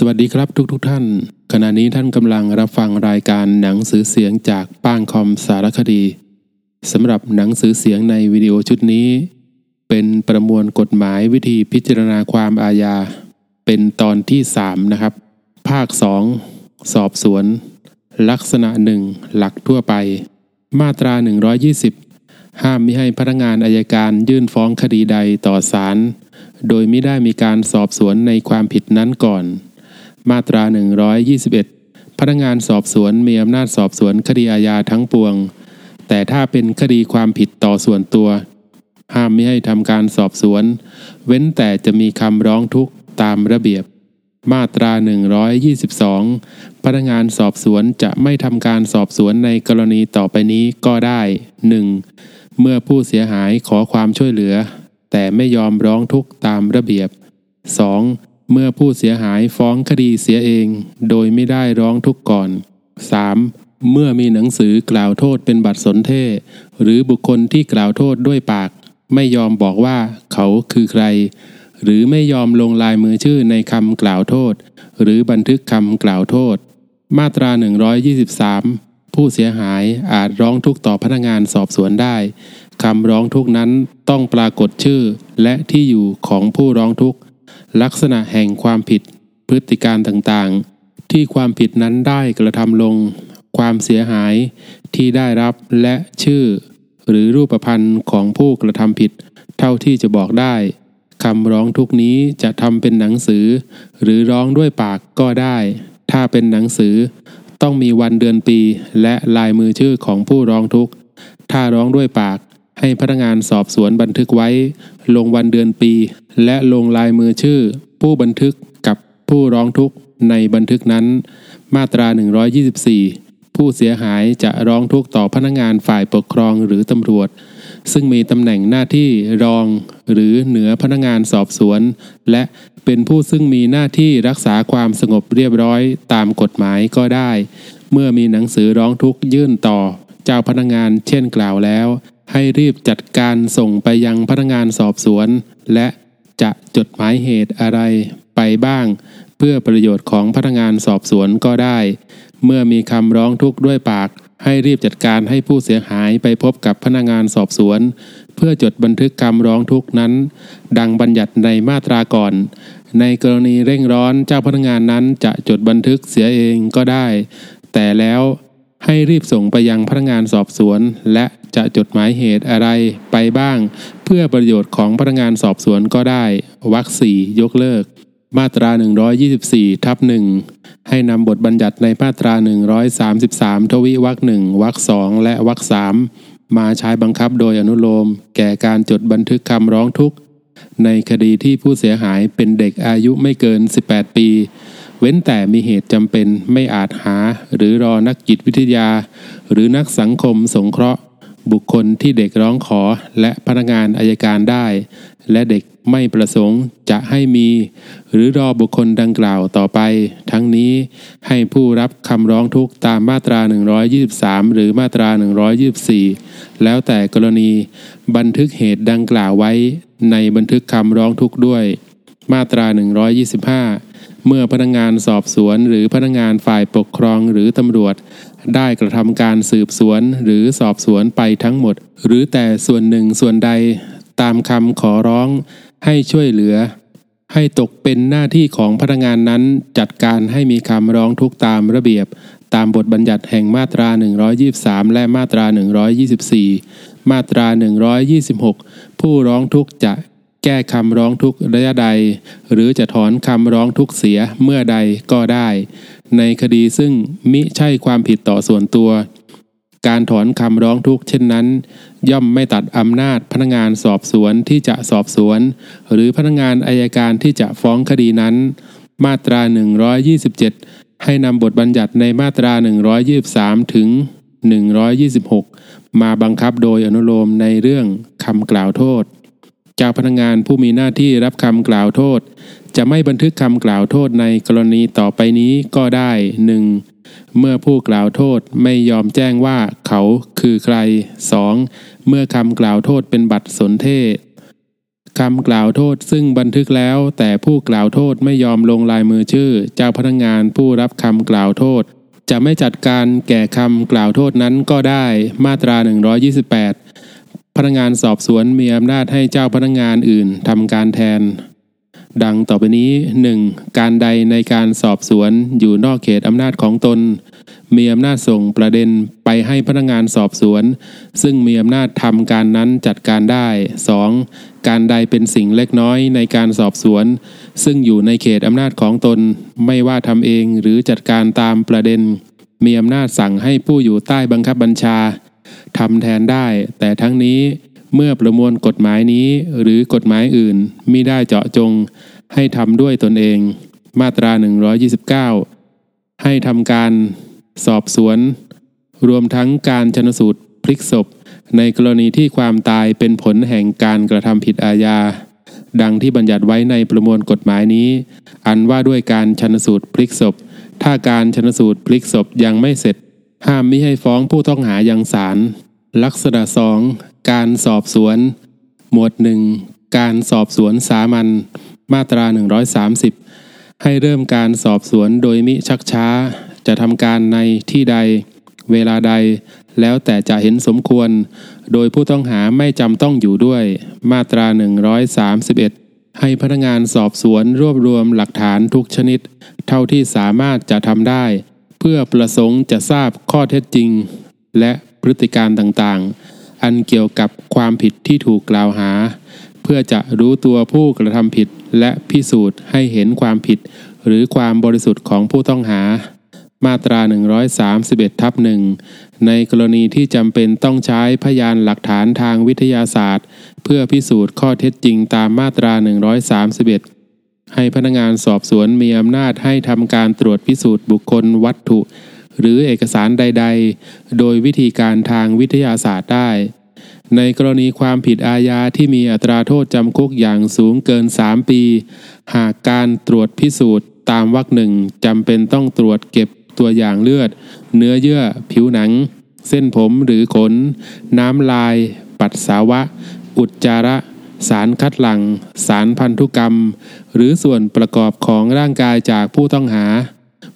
สวัสดีครับทุกๆทท่าน ขณะนี้ท่านกำลังรับฟังรายการหนังสือเสียงจากป้างคอมสารคดีสำหรับหนังสือเสียงในวิดีโอชุดนี้ เป็นประมวลกฎหมายวิธีพิจารณาความอาญา เป็นตอนที่ 3 นะครับ ภาค 2 สอบสวน ลักษณะหนึ่งหลักทั่วไป มาตรา 120 ห้ามมิให้พนักงานอายการยื่นฟ้องคดีใดต่อศาลโดยไม่ได้มีการสอบสวนในความผิดนั้นก่อน มาตรา 121 พนักงานสอบสวนมีอำนาจสอบสวนคดีอาญาทั้งปวง แต่ถ้าเป็นคดีความผิดต่อส่วนตัว ห้ามไม่ให้ทำการสอบสวน เว้นแต่จะมีคำร้องทุกข์ตามระเบียบ มาตรา 122 พนักงานสอบสวนจะไม่ทำการสอบสวนในกรณีต่อไปนี้ก็ได้ 1. เมื่อผู้เสียหายขอความช่วยเหลือ แต่ไม่ยอมร้องทุกข์ตามระเบียบ 2. เมื่อผู้เสียหายฟ้องคดีเสียเอง โดยไม่ได้ร้องทุกข์ก่อน 3. เมื่อมีหนังสือกล่าวโทษเป็นบัตรสนเทศ หรือบุคคลที่กล่าวโทษด้วยปาก ไม่ยอมบอกว่าเขาคือใคร หรือไม่ยอมลงลายมือชื่อในคำกล่าวโทษ หรือบันทึกคำกล่าวโทษ มาตรา 123 ผู้เสียหายอาจร้องทุกข์ต่อพนักงานสอบสวนได้คำร้องทุกข์นั้นต้องปรากฏชื่อและที่อยู่ของผู้ร้องทุกข์ ลักษณะแห่งความผิด พฤติการต่างๆ ที่ความผิดนั้นได้กระทำลง ความเสียหายที่ได้รับและชื่อ หรือรูปพันธ์ของผู้กระทำผิด เท่าที่จะบอกได้คำร้องทุกนี้จะทำเป็นหนังสือ หรือร้องด้วยปากก็ได้ ถ้าเป็นหนังสือ ต้องมีวันเดือนปี และลายมือชื่อของผู้ร้องทุก ถ้าร้องด้วยปาก ให้พนักงานสอบสวนบันทึกไว้ ลงวันเดือนปี และลงลายมือชื่อ ผู้บันทึกกับผู้ร้องทุกข์ในบันทึกนั้น มาตรา 124 ผู้เสียหายจะร้องทุกข์ต่อพนักงานฝ่ายปกครองหรือตำรวจ ซึ่งมีตำแหน่งหน้าที่รองหรือเหนือพนักงานสอบสวน และเป็นผู้ซึ่งมีหน้าที่รักษาความสงบเรียบร้อยตามกฎหมายก็ได้ เมื่อมีหนังสือร้องทุกข์ยื่นต่อ เจ้าพนักงานเช่นกล่าวแล้ว ให้รีบจัดการส่งไปยังพนักงานสอบสวน และจะจดหมายเหตุอะไรไปบ้าง เพื่อประโยชน์ของพนักงานสอบสวนก็ได้ เมื่อมีคำร้องทุกข์ด้วยปาก ให้รีบจัดการให้ผู้เสียหายไปพบกับพนักงานสอบสวน เพื่อจดบันทึกคำร้องทุกข์นั้น ดังบัญญัติในมาตราก่อน ในกรณีเร่งร้อนเจ้าพนักงานนั้นจะจดบันทึกเสียเองก็ได้ แต่แล้ว ให้รีบส่งไปยังพนักงานสอบสวน และจะจดหมายเหตุอะไรไปบ้าง เพื่อประโยชน์ของพนักงานสอบสวนก็ได้วรรคสี่ยกเลิก มาตรา 124 ทับหนึ่งให้นำบทบัญญัติในมาตรา 133 ทวีวรรคหนึ่งวรรคสองและวรรคสามมาใช้บังคับโดยอนุโลม แก่การจดบันทึกคำร้องทุกข์ ในคดีที่ผู้เสียหายเป็นเด็กอายุไม่เกิน 18 ปี เว้นแต่มีเหตุจำเป็นไม่อาจหา หรือรอนักจิตวิทยา หรือนักสังคมสงเคราะห์ บุคคลที่เด็กร้องขอและพนักงานอายการได้ และเด็กไม่ประสงค์จะให้มี หรือรอบุคคลดังกล่าวต่อไป ทั้งนี้ให้ผู้รับคำร้องทุกตามมาตรา 123 หรือมาตรา 124 แล้วแต่กรณี บันทึกเหตุดังกล่าวไว้ ในบันทึกคำร้องทุกด้วย มาตรา 125 เมื่อพนักงงานสอบสวน หรือพนักงงานฝ่ายปกครองหรือตำรวจ ได้กระทำการสืบสวนหรือสอบสวนไปทั้งหมด หรือแต่ส่วนหนึ่งส่วนใดตามคำขอร้องให้ช่วยเหลือ ให้ตกเป็นหน้าที่ของพนักงานนั้นจัดการให้มีคำร้องทุกตามระเบียบ ตามบทบัญญัติแห่งมาตรา 123 และมาตรา 124 มาตรา 126 ผู้ร้องทุกจะ ก้คำร้องทุกระยะใด หรือจะถอนคำร้องทุกเสียเมื่อใดก็ได้ ในคดีซึ่งมิใช่ความผิดต่อส่วนตัว การถอนคำร้องทุกเช่นนั้น ย่อมไม่ตัดอำนาจพนักงานสอบสวนที่จะสอบสวน หรือพนักงานอายการที่จะฟ้องคดีนั้น มาตรา 127 ให้นำบทบัญญัติในมาตรา 123 ถึง 126 มาบังคับโดยอนุโลมในเรื่องคำกล่าวโทษ จ้าพนักงานผู้มีหน้าที่รับคำกล่าวโทษ จะไม่บันทึกคำกล่าวโทษในกรณีต่อไปนี้ก็ได้หนึ่งเมื่อผู้กล่าวโทษไม่ยอมแจ้งว่าเขาคือใคร 2. เมื่อคำกล่าวโทษเป็นบัตรสนเทศคำกล่าวโทษซึ่งบันทึกแล้ว แต่ผู้กล่าวโทษไม่ยอมลงลายมือชื่อ เจ้าพนักงานผู้รับคำกล่าวโทษ จะไม่จัดการแก่คำกล่าวโทษนั้นก็ได้ มาตรา 128 พนักงานสอบสวนมีอำนาจให้เจ้าพนักงานอื่นทำการแทน ดังต่อไปนี้ 1. การใดในการสอบสวนอยู่นอกเขตอำนาจของตน มีอำนาจส่งประเด็นไปให้พนักงานสอบสวน ซึ่งมีอำนาจทำการนั้นจัดการได้ 2. การใดเป็นสิ่งเล็กน้อยในการสอบสวน ซึ่งอยู่ในเขตอำนาจของตน ไม่ว่าทำเองหรือจัดการตามประเด็น มีอำนาจสั่งให้ผู้อยู่ใต้บังคับบัญชา ทำแทนได้ แต่ทั้งนี้เมื่อประมวลกฎหมายนี้หรือกฎหมายอื่นมิได้เจาะจง ให้ทำด้วยตนเอง มาตรา 129 ให้ทำการสอบสวน รวมทั้งการชนสูตรพลิกศพ ในกรณีที่ความตายเป็นผลแห่งการกระทำผิดอาญา ดังที่บัญญัติไว้ในประมวลกฎหมายนี้ อันว่าด้วยการชนสูตรพลิกศพ ถ้าการชนสูตรพลิกศพยังไม่เสร็จ ห้ามมิให้ฟ้องผู้ต้องหายังศาลลักษณะสองการสอบสวน หมวดหนึ่งการสอบสวนสามัญมาตรา 130 ให้เริ่มการสอบสวนโดยมิชักช้า จะทำการในที่ใด เวลาใด แล้วแต่จะเห็นสมควร โดยผู้ต้องหาไม่จำต้องอยู่ด้วย มาตรา 131 ให้พนักงานสอบสวนรวบรวมหลักฐานทุกชนิด เท่าที่สามารถจะทำได้ เพื่อประสงค์จะทราบข้อเท็จจริง และพฤติการต่างๆ อันเกี่ยวกับความผิดที่ถูกกล่าวหา เพื่อจะรู้ตัวผู้กระทำผิดและพิสูจน์ให้เห็นความผิด หรือความบริสุทธิ์ของผู้ต้องหา มาตรา 131ทับหนึ่งในกรณีที่จำเป็นต้องใช้พยานหลักฐานทางวิทยาศาสตร์ เพื่อพิสูจน์ข้อเท็จจริงตามมาตรา 131 ให้พนักงานสอบสวนมีอำนาจให้ทำการตรวจพิสูจน์บุคคลวัตถุ หรือเอกสารใด ๆ โดยวิธีการทางวิทยาศาสตร์ได้ ในกรณีความผิดอาญาที่มีอัตราโทษจำคุกอย่างสูงเกิน 3 ปี หากการตรวจพิสูจน์ตามวรรคหนึ่งจำเป็นต้องตรวจเก็บตัวอย่างเลือด เนื้อเยื่อ ผิวหนัง เส้นผมหรือขน น้ำลาย ปัสสาวะ อุจจาระ สารคัดหลั่งสารพันธุกรรม หรือส่วนประกอบของร่างกายจากผู้ต้องหา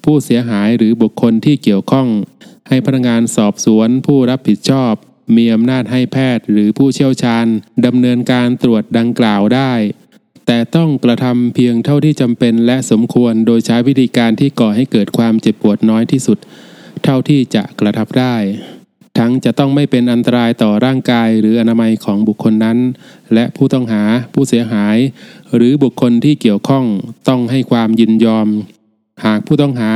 ผู้เสียหายหรือบุคคลที่เกี่ยวข้อง ให้พนักงานสอบสวนผู้รับผิดชอบ มีอำนาจให้แพทย์หรือผู้เชี่ยวชาญดำเนินการตรวจดังกล่าวได้ แต่ต้องกระทำเพียงเท่าที่จำเป็นและสมควรโดยใช้วิธีการที่ก่อให้เกิดความเจ็บปวดน้อยที่สุด เท่าที่จะกระทำได้ ทั้งจะต้องไม่เป็นอันตรายต่อร่างกายหรืออนามัยของบุคคลนั้น และผู้ต้องหาผู้เสียหาย หรือบุคคลที่เกี่ยวข้องต้องให้ความยินยอม หากผู้ต้องหา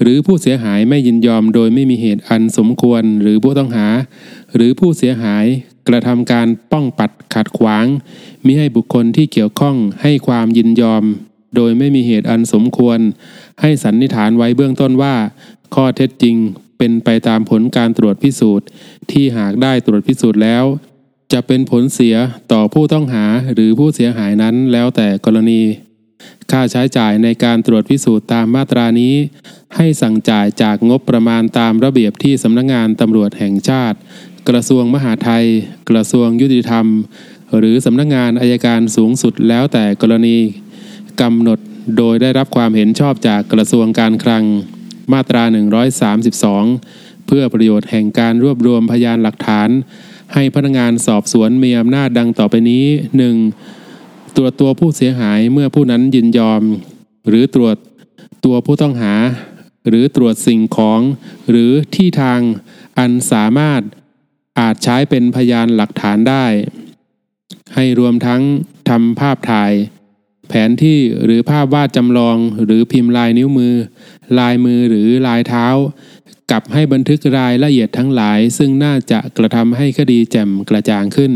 หรือผู้เสียหายไม่ยินยอมโดยไม่มีเหตุอันสมควรหรือผู้ต้องหา หรือผู้เสียหายกระทำการป้องปัดขัดขวางมิให้บุคคลที่เกี่ยวข้องให้ความยินยอม โดยไม่มีเหตุอันสมควร ให้สันนิษฐานไว้เบื้องต้นว่า ข้อเท็จจริง เป็นไปตามผลการตรวจพิสูจน์ ที่หากได้ตรวจพิสูจน์แล้ว จะเป็นผลเสียต่อผู้ต้องหาหรือผู้เสียหายนั้นแล้วแต่กรณี ค่าใช้จ่ายในการตรวจพิสูจน์ตามมาตรานี้ ให้สั่งจ่ายจากงบประมาณตามระเบียบที่สำนักงงานตำรวจแห่งชาติ กระทรวงมหาไทย กระทรวงยุติธรรม หรือสำนักงงานอายการสูงสุดแล้วแต่กรณีกำหนดโดยได้รับความเห็นชอบจากกระทรวงการคลัง มาตรา 132 เพื่อประโยชน์แห่งการรวบรวมพยานหลักฐาน ให้พนักงานสอบสวนมีอำนาจดังต่อไปนี้ 1. ตรวจตัวผู้เสียหายเมื่อผู้นั้นยินยอม หรือตรวจตัวผู้ต้องหา หรือตรวจสิ่งของ หรือที่ทางอันสามารถอาจใช้เป็นพยานหลักฐานได้ ให้รวมทั้งทำภาพถ่าย แผนที่หรือภาพวาดจำลองหรือพิมพ์ลายนิ้วมือ ลายมือหรือลายเท้า กับให้บันทึกรายละเอียดทั้งหลาย ซึ่งน่าจะกระทำให้คดีแจ่มกระจ่างขึ้น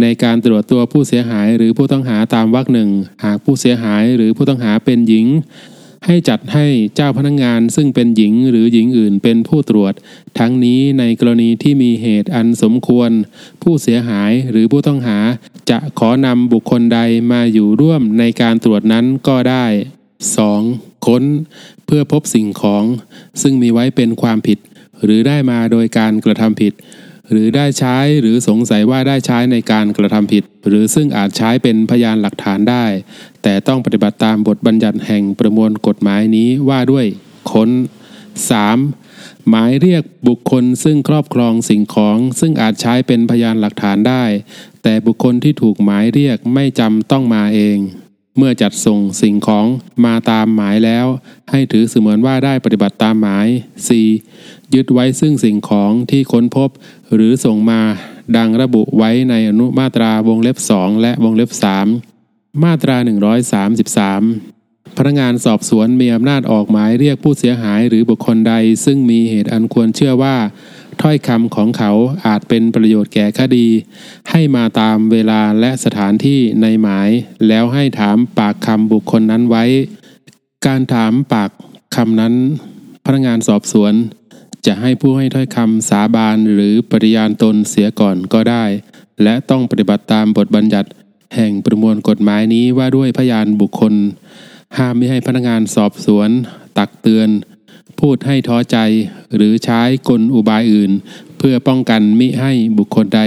ในการตรวจตัวผู้เสียหายหรือผู้ต้องหาตามวรรคหนึ่ง หากผู้เสียหายหรือผู้ต้องหาเป็นหญิง ให้จัดให้เจ้าพนักงงานซึ่งเป็นหญิงหรือหญิงอื่นเป็นผู้ตรวจ ทั้งนี้ในกรณีที่มีเหตุอันสมควร ผู้เสียหายหรือผู้ต้องหา จะขอนำบุคคลใดมาอยู่ร่วมในการตรวจนั้นก็ได้ 2. ค้น เพื่อพบสิ่งของ ซึ่งมีไว้เป็นความผิด หรือได้มาโดยการกระทำผิด หรือได้ใช้หรือสงสัยว่าได้ใช้ในการกระทำผิด หรือซึ่งอาจใช้เป็นพยานหลักฐานได้ แต่ต้องปฏิบัติตามบทบัญญัติแห่งประมวลกฎหมายนี้ว่าด้วยค้น 3. หมายเรียกบุคคลซึ่งครอบครองสิ่งของ ซึ่งอาจใช้เป็นพยานหลักฐานได้ แต่บุคคลที่ถูกหมายเรียกไม่จำต้องมาเอง เมื่อจัดส่งสิ่งของมาตามหมายแล้ว ให้ถือเสมือนว่าได้ปฏิบัติตามหมาย 4. ยึดไว้ซึ่งสิ่งของที่ค้นพบ หรือส่งมาดังระบุไว้ในอนุมาตราวงเล็บ 2 และวงเล็บ 3 มาตรา 133พนักงานสอบสวนมีอำนาจออกหมายเรียกผู้เสียหายหรือบุคคลใด ซึ่งมีเหตุอันควรเชื่อว่า ถ้อยคำของเขาอาจเป็นประโยชน์แก่คดี ให้มาตามเวลาและสถานที่ในหมาย แล้วให้ถามปากคำบุคคลนั้นไว้ การถามปากคำนั้น พนักงานสอบสวน จะให้ผู้ให้ถ้อยคำสาบานหรือปฏิญาณตนเสียก่อนก็ได้ และต้องปฏิบัติตามบทบัญญัติ แห่งประมวลกฎหมายนี้ว่าด้วยพยานบุคคล ห้ามไม่ให้พนักงานสอบสวน ตักเตือน พูดให้ท้อใจ หรือใช้กลอุบายอื่น เพื่อป้องกันมิให้บุคคลใด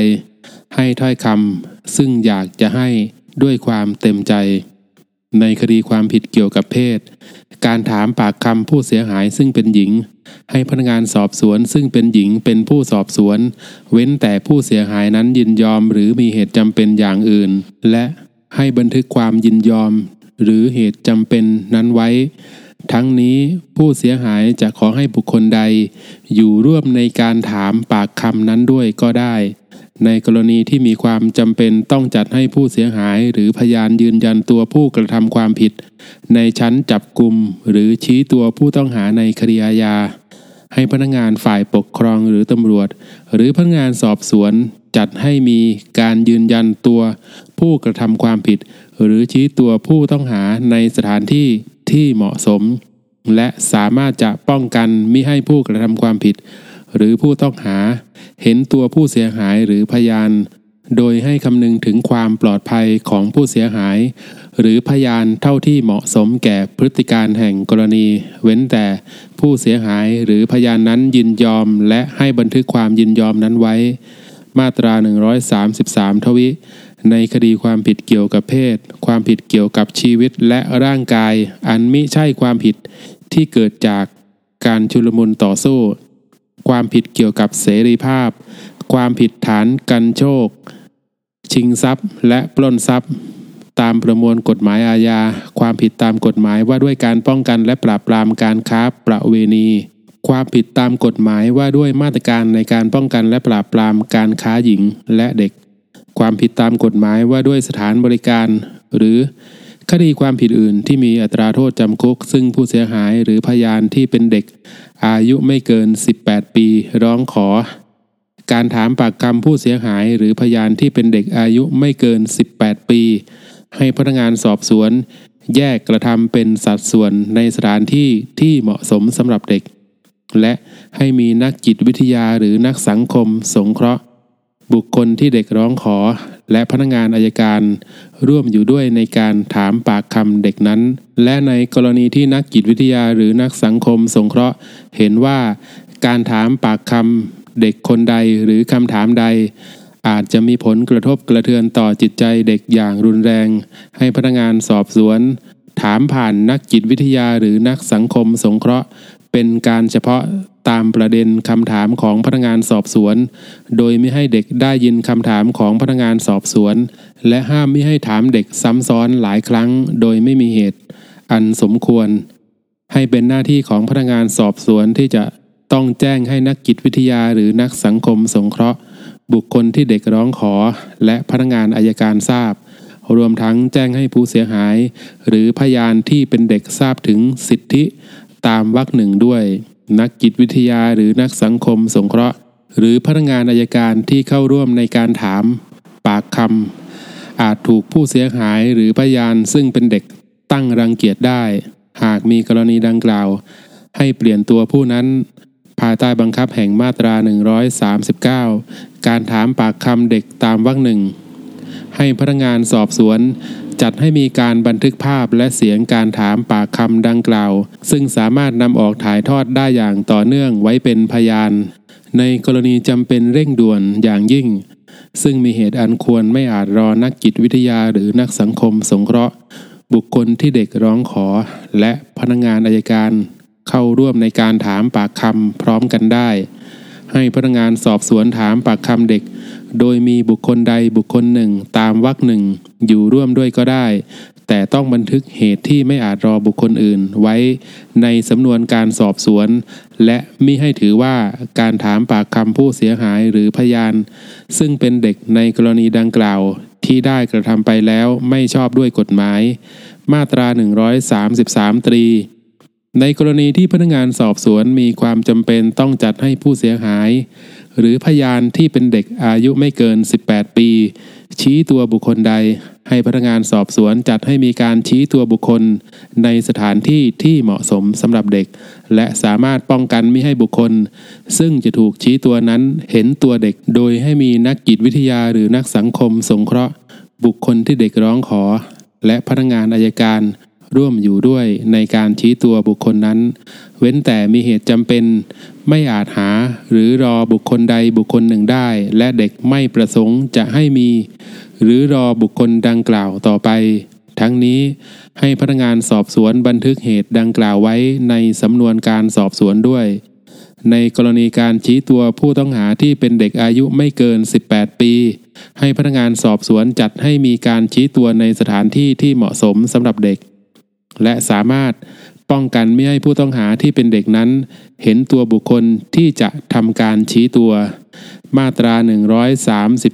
ให้ถ้อยคำซึ่งอยากจะให้ด้วยความเต็มใจ ในคดีความผิดเกี่ยวกับเพศ การถามปากคำผู้เสียหายซึ่งเป็นหญิง ให้พนักงานสอบสวนซึ่งเป็นหญิงเป็นผู้สอบสวน เว้นแต่ผู้เสียหายนั้นยินยอมหรือมีเหตุจำเป็นอย่างอื่น และให้บันทึกความยินยอม หรือเหตุจำเป็นนั้นไว้ ทั้งนี้ผู้เสียหายจะขอให้บุคคลใด อยู่ร่วมในการถามปากคำนั้นด้วยก็ได้ ในกรณีที่มีความจำเป็นต้องจัดให้ผู้เสียหายหรือพยานยืนยันตัวผู้กระทำความผิด ในชั้นจับกลุ่มหรือชี้ตัวผู้ต้องหาในคดีอาญาให้พนักงานฝ่ายปกครองหรือตำรวจ หรือพนักงานสอบสวนจัดให้มีการยืนยันตัว ผู้กระทำความผิด หรือชี้ตัวผู้ต้องหาในสถานที่ ที่เหมาะสม และสามารถจะป้องกันมิให้ผู้กระทำความผิด หรือผู้ต้องหา เห็นตัวผู้เสียหายหรือพยาน โดยให้คำนึงถึงความปลอดภัยของผู้เสียหาย หรือพยานเท่าที่เหมาะสมแก่พฤติการแห่งกรณี เว้นแต่ผู้เสียหายหรือพยานนั้นยินยอม และให้บันทึกความยินยอมนั้นไว้ มาตรา 133 ทวิ ในคดีความผิดเกี่ยวกับเพศ ความผิดเกี่ยวกับชีวิตและร่างกาย อันมิใช่ความผิดที่เกิดจากการชุลมุนต่อสู้ ความผิดเกี่ยวกับเสรีภาพ ความผิดฐานกันโชค ชิงทรัพย์และปล้นทรัพย์ ตามประมวลกฎหมายอาญา ความผิดตามกฎหมายว่าด้วยการป้องกันและปราบปรามการค้าประเวณี ความผิดตามกฎหมายว่าด้วยมาตรการในการป้องกันและปราบปรามการค้าหญิงและเด็ก ความผิดตามกฎหมายว่าด้วยสถานบริการ หรือคดีความผิดอื่นที่มีอัตราโทษจำคุก ซึ่งผู้เสียหายหรือพยานที่เป็นเด็ก อายุไม่เกิน 18 ปี ร้องขอ การถามปากคำผู้เสียหายหรือพยานที่เป็นเด็กอายุไม่เกิน 18 ปี ให้พนักงานสอบสวน แยกกระทำเป็นสัดส่วนในสถานที่ที่เหมาะสมสำหรับเด็ก และให้มีนักจิตวิทยาหรือนักสังคมสงเคราะห์ บุคคลที่เด็กร้องขอ และพนักงานอายการ ร่วมอยู่ด้วยในการถามปากคำเด็กนั้น และในกรณีที่นักจิตวิทยาหรือนักสังคมสงเคราะห์ เห็นว่าการถามปากคำเด็กคนใดหรือคำถามใด อาจจะมีผลกระทบกระเทือนต่อจิตใจเด็กอย่างรุนแรง ให้พนักงานสอบสวน ถามผ่านนักจิตวิทยาหรือนักสังคมสงเคราะห์ เป็นการเฉพาะ ตามประเด็นคำถามของพนักงานสอบสวน โดยไม่ให้เด็กได้ยินคำถามของพนักงานสอบสวน และห้ามไม่ให้ถามเด็กซ้ำซ้อนหลายครั้ง โดยไม่มีเหตุ อันสมควร ให้เป็นหน้าที่ของพนักงานสอบสวนที่จะต้องแจ้งให้นักจิตวิทยาหรือนักสังคมสงเคราะห์ บุคคลที่เด็กร้องขอ และพนักงานอายการทราบ รวมทั้งแจ้งให้ผู้เสียหาย หรือพยานที่เป็นเด็กทราบถึงสิทธิ ตามวรรคหนึ่งด้วย นักจิตวิทยาหรือนักสังคมสงเคราะห์ หรือพนักงานอายการที่เข้าร่วมในการถาม ปากคำอาจถูกผู้เสียหายหรือพยานซึ่งเป็นเด็กตั้งรังเกียจได้ หากมีกรณีดังกล่าว ให้เปลี่ยนตัวผู้นั้น ภายใต้บังคับแห่งมาตรา 139 การถามปากคำเด็กตามวรรคหนึ่งให้พนักงานสอบสวน จัดให้มีการบันทึกภาพและเสียงการถามปากคำดังกล่าว ซึ่งสามารถนำออกถ่ายทอดได้อย่างต่อเนื่องไว้เป็นพยาน ในกรณีจำเป็นเร่งด่วนอย่างยิ่ง ซึ่งมีเหตุอันควรไม่อาจรอนักจิตวิทยาหรือนักสังคมสงเคราะห์ บุคคลที่เด็กร้องขอ และพนักงานอายการ เข้าร่วมในการถามปากคำพร้อมกันได้ ให้พนักงานสอบสวนถามปากคำเด็ก โดยมีบุคคลใดบุคคลหนึ่งตามวรรคหนึ่งอยู่ร่วมด้วยก็ได้ แต่ต้องบันทึกเหตุที่ไม่อาจรอบุคคลอื่นไว้ในสำนวนการสอบสวน และมิให้ถือว่าการถามปากคำผู้เสียหายหรือพยาน ซึ่งเป็นเด็กในกรณีดังกล่าวที่ได้กระทำไปแล้วไม่ชอบด้วยกฎหมาย มาตรา 133 ตรี ในกรณีที่พนักงานสอบสวนมีความจำเป็นต้องจัดให้ผู้เสียหาย หรือพยานที่เป็นเด็กอายุไม่เกิน 18 ปี ชี้ตัวบุคคลใด ให้พนักงานสอบสวนจัดให้มีการชี้ตัวบุคคล ในสถานที่ที่เหมาะสมสำหรับเด็ก และสามารถป้องกันไม่ให้บุคคล ซึ่งจะถูกชี้ตัวนั้นเห็นตัวเด็ก โดยให้มีนักจิตวิทยาหรือนักสังคมสงเคราะห์ บุคคลที่เด็กร้องขอ และพนักงานอายการ ร่วมอยู่ด้วยในการชี้ตัวบุคคลนั้น เว้นแต่มีเหตุจำเป็น ไม่อาจหาหรือรอบุคคลใดบุคคลหนึ่งได้ และเด็กไม่ประสงค์จะให้มี หรือรอบุคคลดังกล่าวต่อไป ทั้งนี้ให้พนักงานสอบสวนบันทึกเหตุดังกล่าวไว้ในสำนวนการสอบสวนด้วย ในกรณีการชี้ตัวผู้ต้องหาที่เป็นเด็กอายุไม่เกิน 18 ปีให้พนักงานสอบสวนจัดให้มีการชี้ตัวในสถานที่ที่เหมาะสมสำหรับเด็ก และสามารถป้องกันไม่ให้ผู้ต้องหาที่เป็นเด็กนั้น เห็นตัวบุคคลที่จะทำการชี้ตัว มาตรา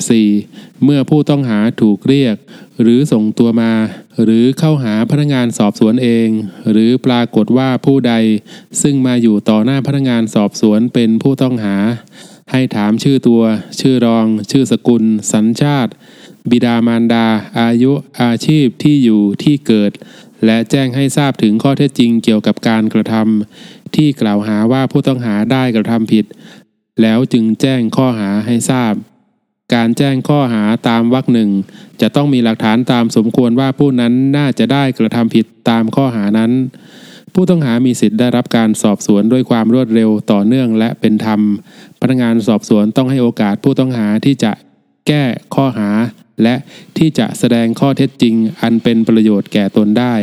134 เมื่อผู้ต้องหาถูกเรียก หรือส่งตัวมา หรือเข้าหาพนักงานสอบสวนเอง หรือปรากฏว่าผู้ใด ซึ่งมาอยู่ต่อหน้าพนักงานสอบสวนเป็นผู้ต้องหา ให้ถามชื่อตัว ชื่อรอง ชื่อสกุล สัญชาติ บิดามารดา อายุ อาชีพที่อยู่ที่เกิด และแจ้งให้ทราบถึงข้อเท็จจริงเกี่ยวกับการกระทำที่กล่าวหาว่าผู้ต้องหาได้กระทำผิด แล้วจึงแจ้งข้อหาให้ทราบ การแจ้งข้อหาตามวรรคหนึ่งจะต้องมีหลักฐานตามสมควรว่าผู้นั้นน่าจะได้กระทำผิดตามข้อหานั้น ผู้ต้องหามีสิทธิ์ได้รับการสอบสวนด้วยความรวดเร็วต่อเนื่องและเป็นธรรม พนักงานสอบสวนต้องให้โอกาสผู้ต้องหาที่จะแก้ข้อหา และที่จะแสดงข้อเท็จจริงอันเป็นประโยชน์แก่ตนได้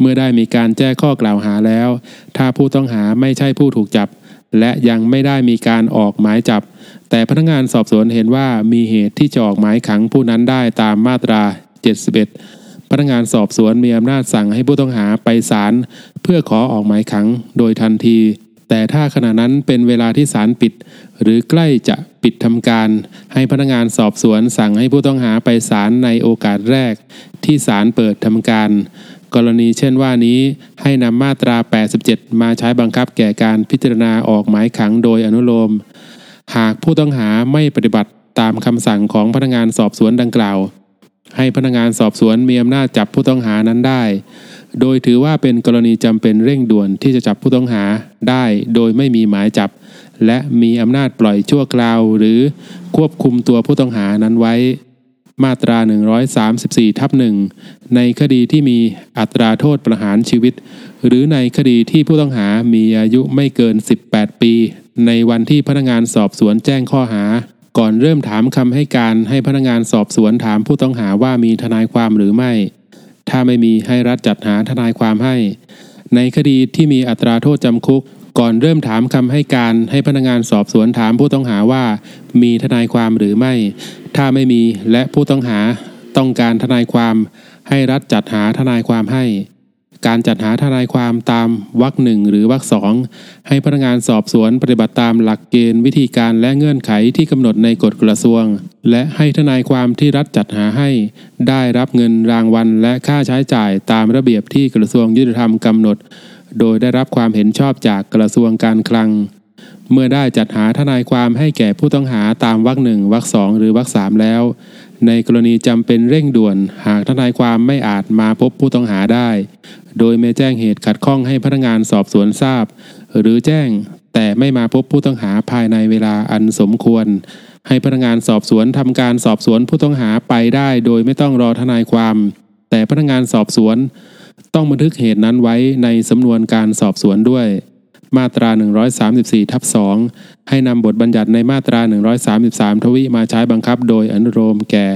เมื่อได้มีการแจ้งข้อกล่าวหาแล้ว ถ้าผู้ต้องหาไม่ใช่ผู้ถูกจับ และยังไม่ได้มีการออกหมายจับ แต่พนักงานสอบสวนเห็นว่ามีเหตุที่จะออกหมายขังผู้นั้นได้ตามมาตรา 71พนักงานสอบสวนมีอำนาจสั่งให้ผู้ต้องหาไปศาลเพื่อขอออกหมายขังโดยทันที แต่ถ้าขณะนั้นเป็นเวลาที่ศาลปิด หรือใกล้จะปิดทำการ ให้พนักงานสอบสวนสั่งให้ผู้ต้องหาไปศาลในโอกาสแรก ที่ศาลเปิดทำการ กรณีเช่นว่านี้ให้นำมาตรา 87 มาใช้บังคับแก่การพิจารณาออกหมายขังโดยอนุโลม หากผู้ต้องหาไม่ปฏิบัติตามคำสั่งของพนักงานสอบสวนดังกล่าว ให้พนักงานสอบสวนมีอำนาจจับผู้ต้องหานั้นได้ โดยถือว่าเป็นกรณีจำเป็นเร่งด่วนที่จะจับผู้ต้องหาได้โดยไม่มีหมายจับ และมีอำนาจปล่อยชั่วคราว หรือควบคุมตัวผู้ต้องหานั้นไว้ มาตรา 134 ทับหนึ่งในคดีที่มีอัตราโทษประหารชีวิต หรือในคดีที่ผู้ต้องหามีอายุไม่เกิน 18 ปี ในวันที่พนักงานสอบสวนแจ้งข้อหา ก่อนเริ่มถามคำให้การให้พนักงานสอบสวนถามผู้ต้องหาว่ามีทนายความหรือไม่ ถ้าไม่มีให้รัฐจัดหาทนายความให้ ในคดีที่มีอัตราโทษจำคุก ก่อนเริ่มถามคำให้การให้พนักงานสอบสวนถามผู้ต้องหาว่า มีทนายความหรือไม่ ถ้าไม่มีและผู้ต้องหาต้องการทนายความ ให้รัฐจัดหาทนายความให้ การจัดหาทนายความตามวรรคหนึ่งหรือวรรคสองให้พนักงานสอบสวนปฏิบัติตามหลักเกณฑ์วิธีการและเงื่อนไขที่กำหนดในกฎกระทรวง และให้ทนายความที่รัฐจัดหาให้ ได้รับเงินรางวัลและค่าใช้จ่ายตามระเบียบที่กระทรวงยุติธรรมกำหนด โดยได้รับความเห็นชอบจากกระทรวงการคลัง เมื่อได้จัดหาทนายความให้แก่ผู้ต้องหาตามวรรคหนึ่งวรรคสองหรือวรรคสามแล้ว ในกรณีจำเป็นเร่งด่วน หากทนายความไม่อาจมาพบผู้ต้องหาได้ โดยไม่แจ้งเหตุขัดข้องให้พนักงานสอบสวนทราบ หรือแจ้งแต่ไม่มาพบผู้ต้องหาภายในเวลาอันสมควร ให้พนักงานสอบสวนทำการสอบสวนผู้ต้องหาไปได้ โดยไม่ต้องรอทนายความ แต่พนักงานสอบสวน ต้องบันทึกเหตุนั้นไว้ในสำนวนการสอบสวนด้วย มาตรา 134ทับ2ให้นำบทบัญญัติในมาตรา 133 ทวีมาใช้บังคับ โดยอนุโลมแก่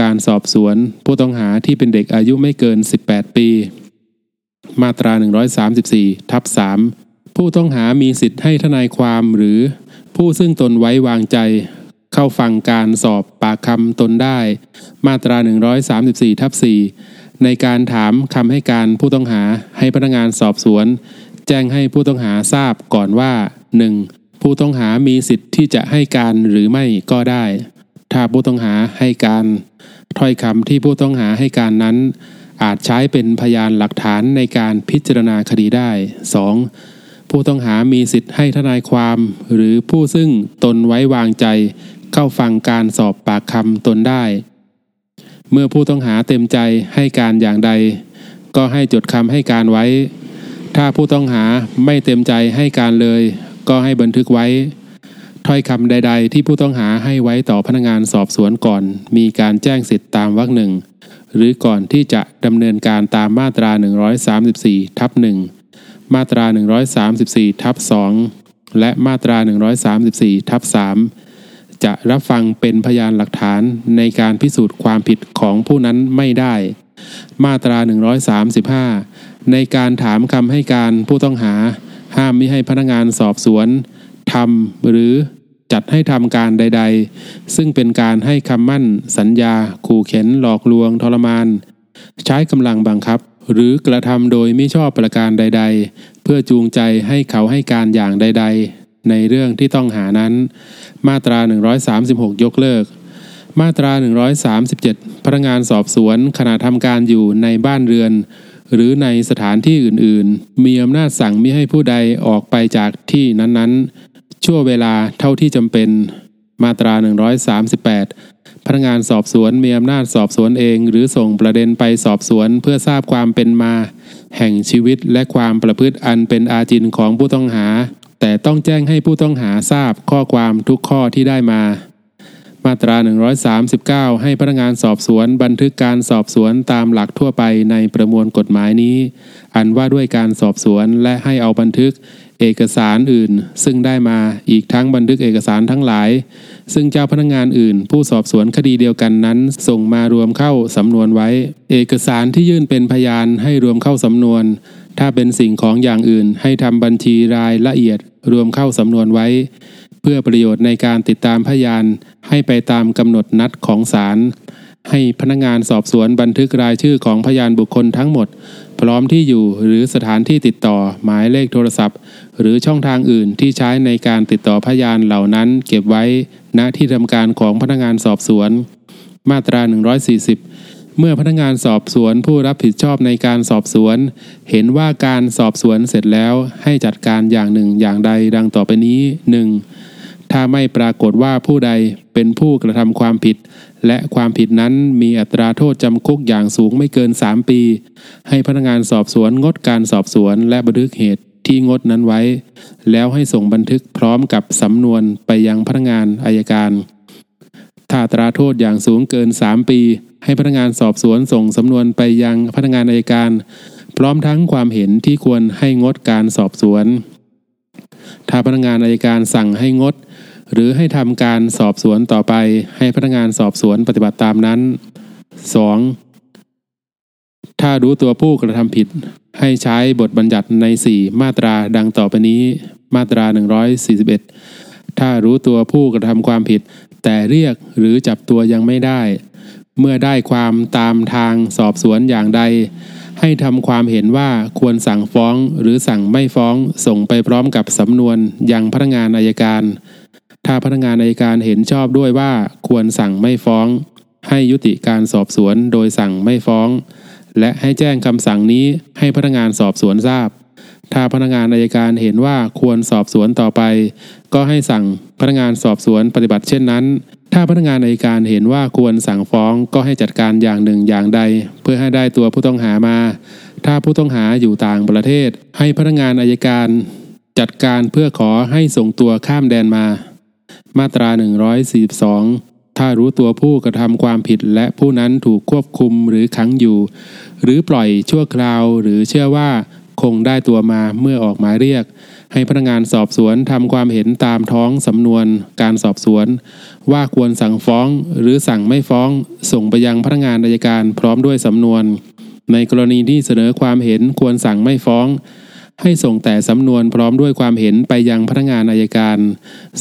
การสอบสวน ผู้ต้องหาที่เป็นเด็กอายุไม่เกิน 18 ปี มาตรา 134ทับ3ผู้ต้องหามีสิทธิ์ให้ทนายความหรือ ผู้ซึ่งตนไว้วางใจ เข้าฟังการสอบปากคำตนได้ มาตรา 134ทับ4ในการถามคำให้การผู้ต้องหาให้พนักงานสอบสวน แจ้งให้ผู้ต้องหาทราบก่อนว่า 1. ผู้ต้องหามีสิทธิ์ที่จะให้การหรือไม่ก็ได้ ถ้าผู้ต้องหาให้การ ถ้อยคำที่ผู้ต้องหาให้การนั้น อาจใช้เป็นพยานหลักฐานในการพิจารณาคดีได้ 2. ผู้ต้องหามีสิทธิ์ให้ทนายความ หรือผู้ซึ่งตนไว้วางใจ เข้าฟังการสอบปากคำตนได้ เมื่อผู้ต้องหาเต็มใจให้การอย่างใด ก็ให้จดคำให้การไว้ ถ้าผู้ต้องหาไม่เต็มใจให้การเลย ก็ให้บันทึกไว้ ถ้อยคำใด ๆ ที่ผู้ต้องหาให้ไว้ต่อพนักงานสอบสวนก่อน มีการแจ้งสิทธิตามวรรคหนึ่งหรือก่อนที่จะดำเนินการตามมาตรา 134 ทับ1มาตรา 134 ทับ2และมาตรา 134 ทับ3จะรับฟังเป็นพยานหลักฐานในการพิสูจน์ความผิดของผู้นั้นไม่ได้ มาตรา 135 ในการถามคำให้การผู้ต้องหา ห้ามมิให้พนักงานสอบสวนทำหรือจัดให้ทำการใด ๆ ซึ่งเป็นการให้คำมั่น สัญญา ขู่เข็นหลอกลวงทรมาน ใช้กำลังบังคับ หรือกระทำโดยไม่ชอบประการใด ๆ เพื่อจูงใจให้เขาให้การอย่างใด ๆ ในเรื่องที่ต้องหานั้น มาตรา 136 ยกเลิก มาตรา 137 พนักงานสอบสวนขณะทำการอยู่ในบ้านเรือน หรือในสถานที่อื่นๆ มีอำนาจสั่งมิให้ผู้ใดออกไปจากที่นั้นๆ ชั่วเวลาเท่าที่จำเป็น มาตรา 138 พนักงานสอบสวนมีอำนาจสอบสวนเอง หรือส่งประเด็นไปสอบสวนเพื่อทราบความเป็นมา แห่งชีวิตและความประพฤติอันเป็นอาจินของผู้ต้องหา แต่ต้องแจ้งให้ผู้ต้องหาทราบข้อความทุกข้อที่ได้มา มาตรา 139 ให้พนักงานสอบสวนบันทึกการสอบสวนตามหลักทั่วไปในประมวลกฎหมายนี้ อันว่าด้วยการสอบสวนและให้เอาบันทึกเอกสารอื่น ซึ่งได้มาอีกทั้งบันทึกเอกสารทั้งหลาย ซึ่งเจ้าพนักงานอื่น ผู้สอบสวนคดีเดียวกันนั้น ส่งมารวมเข้าสำนวนไว้ เอกสารที่ยื่นเป็นพยานให้รวมเข้าสำนวน ถ้าเป็นสิ่งของอย่างอื่นให้ทำบัญชีรายละเอียดรวมเข้าสำนวนไว้ เพื่อประโยชน์ในการติดตามพยานให้ไปตามกำหนดนัดของศาลให้พนักงานสอบสวนบันทึกรายชื่อของพยานบุคคลทั้งหมด พร้อมที่อยู่หรือสถานที่ติดต่อหมายเลขโทรศัพท์ หรือช่องทางอื่นที่ใช้ในการติดต่อพยานเหล่านั้นเก็บไว้ ณที่ทำการของพนักงานสอบสวน มาตรา 140 เมื่อพนักงานสอบสวนผู้รับผิดชอบในการสอบสวน เห็นว่าการสอบสวนเสร็จแล้วให้จัดการอย่างหนึ่งอย่างใดดังต่อไปนี้ 1. ถ้าไม่ปรากฏว่าผู้ใดเป็นผู้กระทำความผิด และความผิดนั้นมีอัตราโทษจำคุกอย่างสูงไม่เกิน 3 ปี ให้พนักงานสอบสวนงดการสอบสวนและบันทึกเหตุที่งดนั้นไว้ แล้วให้ส่งบันทึกพร้อมกับสำนวนไปยังพนักงานอายการ ถ้าตราโทษอย่างสูงเกิน 3 ปี ให้พนักงานสอบสวนส่งสำนวนไปยังพนักงานอายการ พร้อมทั้งความเห็นที่ควรให้งดการสอบสวน ถ้าพนักงานอายการสั่งให้งด หรือให้ทำการสอบสวนต่อไปให้พนักงานสอบสวนปฏิบัติตามนั้น 2. ถ้ารู้ตัวผู้กระทำผิด ให้ใช้บทบัญญัติใน 4 มาตราดังต่อไปนี้ มาตรา 141 ถ้ารู้ตัวผู้กระทำความผิด แต่เรียกหรือจับตัวยังไม่ได้ เมื่อได้ความตามทางสอบสวนอย่างใด ให้ทำความเห็นว่าควรสั่งฟ้องหรือสั่งไม่ฟ้องส่งไปพร้อมกับสำนวนยังพนักงานอายการ ถ้าพนักงานอายการเห็นชอบด้วยว่าควรสั่งไม่ฟ้อง ให้ยุติการสอบสวนโดยสั่งไม่ฟ้อง และให้แจ้งคำสั่งนี้ให้พนักงานสอบสวนทราบ ถ้าพนักงานอายการเห็นว่าควรสอบสวนต่อไป ก็ให้สั่งพนักงานสอบสวนปฏิบัติเช่นนั้น ถ้าพนักงานอายการเห็นว่าควรสั่งฟ้องก็ให้จัดการอย่างหนึ่งอย่างใด เพื่อให้ได้ตัวผู้ต้องหามา ถ้าผู้ต้องหาอยู่ต่างประเทศ ให้พนักงานอายการ จัดการเพื่อขอให้ส่งตัวข้ามแดนมา มาตรา 142 ถ้ารู้ตัวผู้กระทำความผิดและผู้นั้นถูกควบคุมหรือขังอยู่ หรือปล่อยชั่วคราวหรือเชื่อว่าคงได้ตัวมาเมื่อออกหมายเรียก ให้พนักงานสอบสวนทำความเห็นตามท้องสำนวนการสอบสวน ว่าควรสั่งฟ้องหรือสั่งไม่ฟ้อง ส่งไปยังพนักงานอายการพร้อมด้วยสำนวน ในกรณีที่เสนอความเห็นควรสั่งไม่ฟ้อง ให้ส่งแต่สำนวนพร้อมด้วยความเห็นไปยังพนักงานอายการ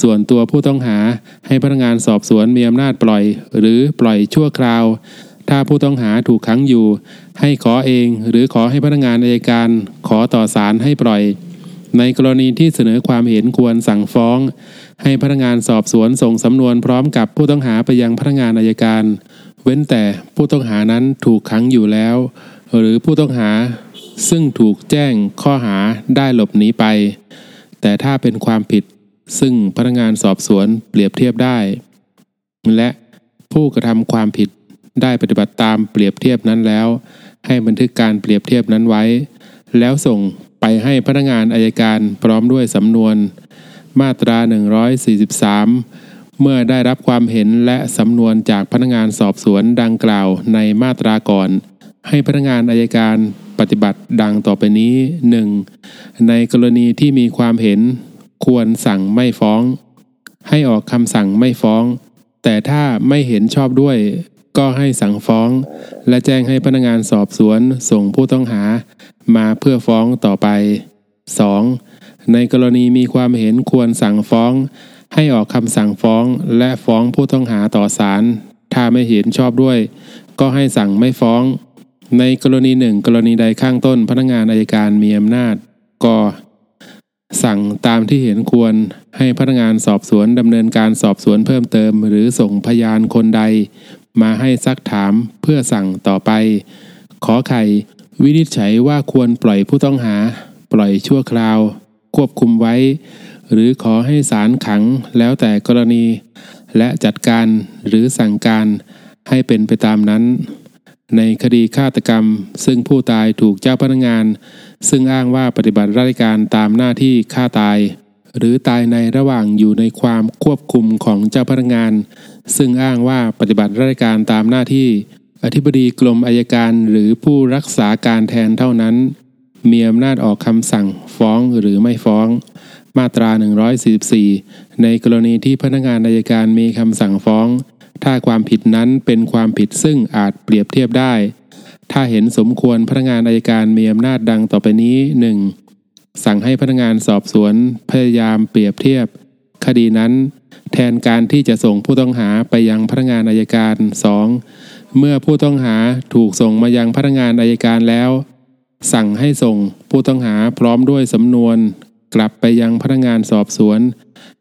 ส่วนตัวผู้ต้องหาให้พนักงานสอบสวนมีอำนาจปล่อย หรือปล่อยชั่วคราว ถ้าผู้ต้องหาถูกขังอยู่ ให้ขอเองหรือขอให้พนักงานอายการ ขอต่อศาลให้ปล่อย ในกรณีที่เสนอความเห็นควรสั่งฟ้อง ให้พนักงานสอบสวนส่งสำนวนพร้อมกับผู้ต้องหาไปยังพนักงานอายการ เว้นแต่ผู้ต้องหานั้นถูกขังอยู่แล้ว หรือผู้ต้องหา ซึ่งถูกแจ้งข้อหาได้หลบหนีไป แต่ถ้าเป็นความผิดซึ่งพนักงานสอบสวนเปรียบเทียบได้ และผู้กระทำความผิดได้ปฏิบัติตามเปรียบเทียบนั้นแล้ว ให้บันทึกการเปรียบเทียบนั้นไว้ แล้วส่งไปให้พนักงานอายการพร้อมด้วยสำนวน มาตรา 143 เมื่อได้รับความเห็นและสำนวนจากพนักงานสอบสวนดังกล่าวในมาตราก่อน ให้พนักงานอายการ ปฏิบัติดังต่อไปนี้ 1. ในกรณีที่มีความเห็น ควรสั่งไม่ฟ้อง ให้ออกคำสั่งไม่ฟ้อง แต่ถ้าไม่เห็นชอบด้วย ก็ให้สั่งฟ้อง และแจ้งให้พนักงานสอบสวนส่งผู้ต้องหา มาเพื่อฟ้องต่อไป 2. ในกรณีมีความเห็นควรสั่งฟ้อง ให้ออกคำสั่งฟ้องและฟ้องผู้ต้องหาต่อศาลถ้าไม่เห็นชอบด้วย ก็ให้สั่งไม่ฟ้อง ในกรณีหนึ่งกรณีใดข้างต้นพนักงานอายการมีอำนาจก็สั่งตามที่เห็นควรให้พนักงานสอบสวนดำเนินการสอบสวนเพิ่มเติม หรือส่งพยานคนใด มาให้ซักถามเพื่อสั่งต่อไป ขอไข่วินิจฉัยว่าควรปล่อยผู้ต้องหา ปล่อยชั่วคราว ควบคุมไว้ หรือขอให้ศาลขังแล้วแต่กรณี และจัดการหรือสั่งการให้เป็นไปตามนั้น ในคดีฆาตกรรม ซึ่งผู้ตายถูกเจ้าพนักงาน ซึ่งอ้างว่าปฏิบัติราชการตามหน้าที่ฆ่าตาย หรือตายในระหว่างอยู่ในความควบคุมของเจ้าพนักงาน ซึ่งอ้างว่าปฏิบัติราชการตามหน้าที่ อธิบดีกรมอายการหรือผู้รักษาการแทนเท่านั้น มีอำนาจออกคำสั่งฟ้องหรือไม่ฟ้อง มาตรา 144 ในกรณีที่พนักงานอายการมีคำสั่งฟ้อง ถ้าความผิดนั้นเป็นความผิดซึ่งอาจเปรียบเทียบได้ ถ้าเห็นสมควรพนักงานอายการมีอำนาจดังต่อไปนี้ 1. สั่งให้พนักงานสอบสวนพยายามเปรียบเทียบ คดีนั้น แทนการที่จะส่งผู้ต้องหาไปยังพนักงานอายการ 2. เมื่อผู้ต้องหาถูกส่งมายังพนักงานอายการแล้ว สั่งให้ส่งผู้ต้องหาพร้อมด้วยสำนวน กลับไปยังพนักงานสอบสวน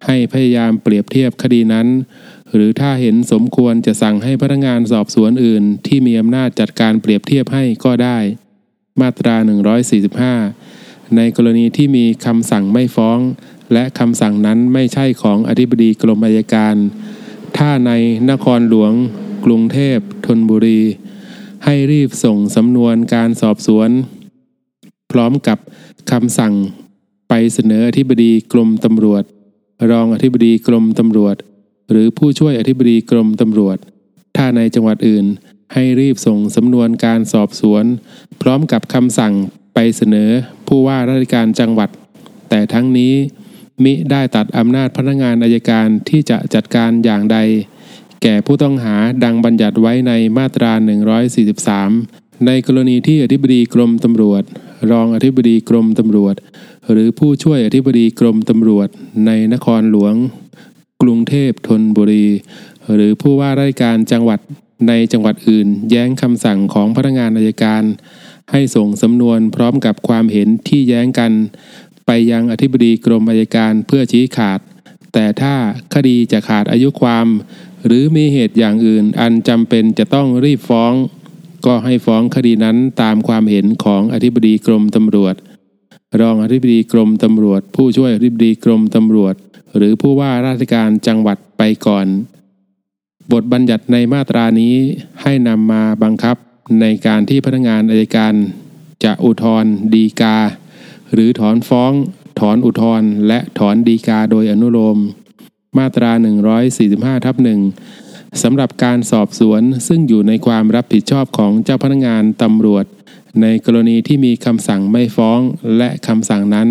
ให้พยายามเปรียบเทียบคดีนั้น หรือถ้าเห็นสมควรจะสั่งให้พนักงานสอบสวนอื่น ที่มีอำนาจจัดการเปรียบเทียบให้ก็ได้ มาตรา 145 ในกรณีที่มีคำสั่งไม่ฟ้อง และคำสั่งนั้นไม่ใช่ของอธิบดีกรมอัยการ ถ้าในนครหลวง กรุงเทพธนบุรี ให้รีบส่งสำนวนการสอบสวน พร้อมกับคำสั่งไปเสนออธิบดีกรมตำรวจ รองอธิบดีกรมตำรวจ หรือผู้ช่วยอธิบดีกรมตำรวจ ถ้าในจังหวัดอื่น ให้รีบส่งสำนวนการสอบสวน พร้อมกับคำสั่งไปเสนอผู้ว่าราชการจังหวัด แต่ทั้งนี้มิได้ตัดอำนาจพนักงานอายการที่จะจัดการอย่างใด แก่ผู้ต้องหาดังบัญญัติไว้ในมาตรา 143 ในกรณีที่อธิบดีกรมตำรวจ รองอธิบดีกรมตำรวจ หรือผู้ช่วยอธิบดีกรมตำรวจในนครหลวง กรุงเทพธนบุรี หรือผู้ว่าราชการจังหวัดในจังหวัดอื่น แย้งคำสั่งของพนักงานอายการ ให้ส่งสำนวนพร้อมกับความเห็นที่แย้งกัน ไปยังอธิบดีกรมอายการเพื่อชี้ขาด แต่ถ้าคดีจะขาดอายุความ หรือมีเหตุอย่างอื่นอันจำเป็นจะต้องรีบฟ้อง ก็ให้ฟ้องคดีนั้นตามความเห็นของอธิบดีกรมตำรวจ รองอธิบดีกรมตำรวจ ผู้ช่วยอธิบดีกรมตำรวจ หรือผู้ว่าราชการจังหวัดไปก่อน บทบัญญัติในมาตรานี้ให้นำมาบังคับในการที่พนักงานอายการ จะอุทธรณ์ดีกา หรือถอนฟ้อง ถอนอุทธรณ์และถอนดีกาโดยอนุโลม มาตรา 145ทับหนึ่งสำหรับการสอบสวนซึ่งอยู่ในความรับผิดชอบของเจ้าพนักงานตำรวจ ในกรณีที่มีคำสั่งไม่ฟ้องและคำสั่งนั้น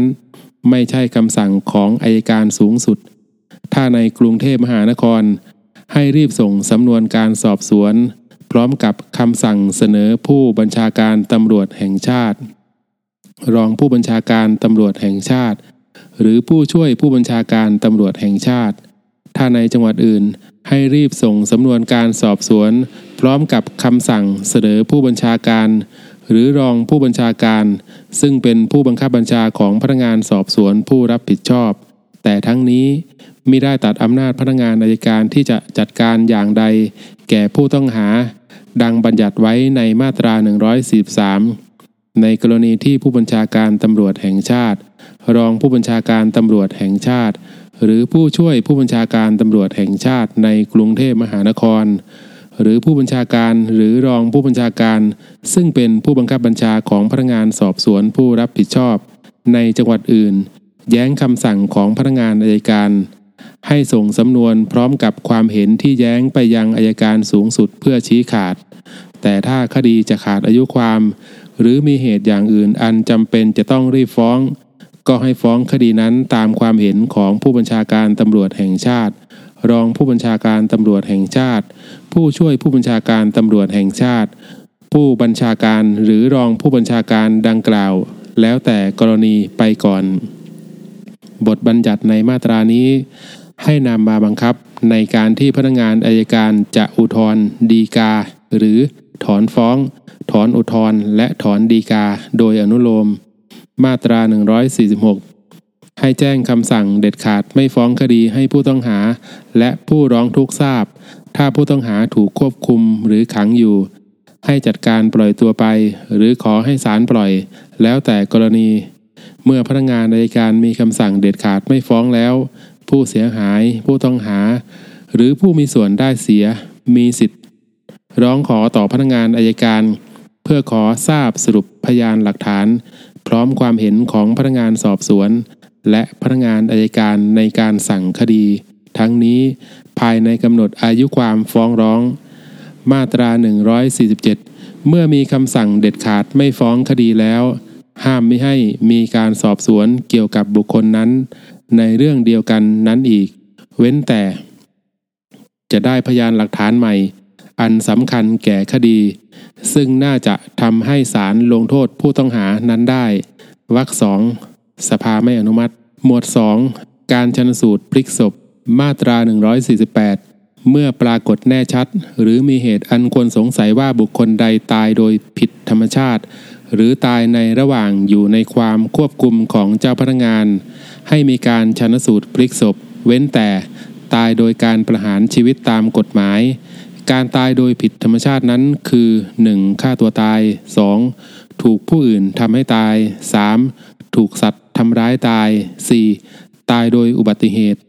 ไม่ใช่คำสั่งของอายการสูงสุด ถ้าในกรุงเทพมหานคร ให้รีบส่งสำนวนการสอบสวน พร้อมกับคำสั่งเสนอผู้บัญชาการตำรวจแห่งชาติ รองผู้บัญชาการตำรวจแห่งชาติ หรือผู้ช่วยผู้บัญชาการตำรวจแห่งชาติ ถ้าในจังหวัดอื่นให้รีบส่งสำนวนการสอบสวน พร้อมกับคำสั่งเสนอผู้บัญชาการ หรือรองผู้บัญชาการ ซึ่งเป็นผู้บังคับบัญชาของพนักงานสอบสวนผู้รับผิดชอบ แต่ทั้งนี้มิได้ตัดอำนาจพนักงานอายการที่จะจัดการอย่างใด แก่ผู้ต้องหา ดังบัญญัติไว้ในมาตรา 143 ในกรณีที่ผู้บัญชาการตำรวจแห่งชาติ รองผู้บัญชาการตำรวจแห่งชาติ หรือผู้ช่วยผู้บัญชาการตำรวจแห่งชาติในกรุงเทพมหานคร หรือผู้บัญชาการหรือรองผู้บัญชาการ ซึ่งเป็นผู้บังคับบัญชาของพนักงานสอบสวนผู้รับผิดชอบ ในจังหวัดอื่น แย้งคำสั่งของพนักงานอายการ ให้ส่งสำนวนพร้อมกับความเห็นที่แย้งไปยังอายการสูงสุดเพื่อชี้ขาด แต่ถ้าคดีจะขาดอายุความ หรือมีเหตุอย่างอื่นอันจำเป็นจะต้องรีบฟ้อง ก็ให้ฟ้องคดีนั้นตามความเห็นของผู้บัญชาการตำรวจแห่งชาติ รองผู้บัญชาการตำรวจแห่งชาติ ผู้ช่วยผู้บัญชาการตำรวจแห่งชาติ ผู้บัญชาการหรือรองผู้บัญชาการดังกล่าว แล้วแต่กรณีไปก่อน บทบัญญัติในมาตรานี้ ให้นำมาบังคับในการที่พนักงานอายการจะอุทธรดีกา หรือถอนฟ้อง ถอนอุทธรและถอนดีกา โดยอนุโลม มาตรา 146 ให้แจ้งคำสั่งเด็ดขาดไม่ฟ้องคดีให้ผู้ต้องหา และผู้ร้องทุกข์ทราบ ถ้าผู้ต้องหาถูกควบคุมหรือขังอยู่ ให้จัดการปล่อยตัวไป หรือขอให้ศาลปล่อย แล้วแต่กรณี เมื่อพนักงานในการมีคำสั่งเด็ดขาดไม่ฟ้องแล้ว ผู้เสียหาย ผู้ต้องหา หรือผู้มีส่วนได้เสีย มีสิทธิ์ ร้องขอต่อพนักงานอายการ เพื่อขอทราบสรุปพยานหลักฐาน พร้อมความเห็นของพนักงานสอบสวน และพนักงานอายการในการสั่งคดี ทั้งนี้ภายในกำหนดอายุความฟ้องร้อง มาตรา 147 เมื่อมีคำสั่งเด็ดขาดไม่ฟ้องคดีแล้ว ห้ามไม่ให้มีการสอบสวนเกี่ยวกับบุคคลนั้น ในเรื่องเดียวกันนั้นอีก เว้นแต่ จะได้พยานหลักฐานใหม่ อันสำคัญแก่คดี ซึ่งน่าจะทำให้ศาลลงโทษผู้ต้องหานั้นได้วรรคสอง สภาไม่อนุมัติ หมวด 2 การชนสูตรพลิกศพ มาตรา 148 เมื่อปรากฏแน่ชัด หรือมีเหตุอันควรสงสัยว่าบุคคลใดตายโดยผิดธรรมชาติ หรือตายในระหว่างอยู่ในความควบคุมของเจ้าพนักงาน ให้มีการชนสูตรพลิกศพ เว้นแต่ตายโดยการประหารชีวิตตามกฎหมายการตายโดยผิดธรรมชาตินั้นคือ 1. ฆ่าตัวตาย 2. ถูกผู้อื่นทำให้ตาย 3. ถูกสัตว์ ทำร้ายตาย 4. ตายโดยอุบัติเหตุ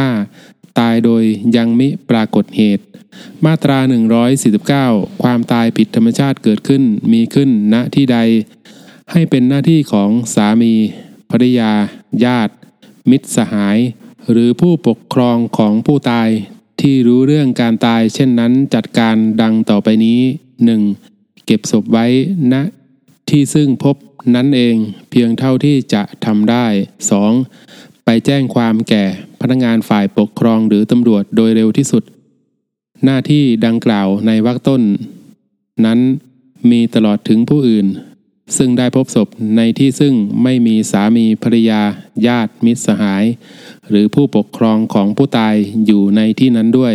5. ตายโดยยังมิปรากฏเหตุ มาตรา 149 ความตายผิดธรรมชาติเกิดขึ้นมีขึ้นณที่ใด ให้เป็นหน้าที่ของสามีภริยา ญาติ มิตรสหาย หรือผู้ปกครองของผู้ตายที่รู้เรื่องการตายเช่นนั้นจัดการดังต่อไปนี้ 1. เก็บศพไว้ณนะที่ซึ่งพบ นั้นเองเพียงเท่าที่จะทำได้ 2. ไปแจ้งความแก่พนักงานฝ่ายปกครองหรือตำรวจโดยเร็วที่สุด หน้าที่ดังกล่าวในวรรคต้น นั้นมีตลอดถึงผู้อื่น ซึ่งได้พบศพในที่ซึ่งไม่มีสามีภรรยา ญาติมิตรสหาย หรือผู้ปกครองของผู้ตายอยู่ในที่นั้นด้วย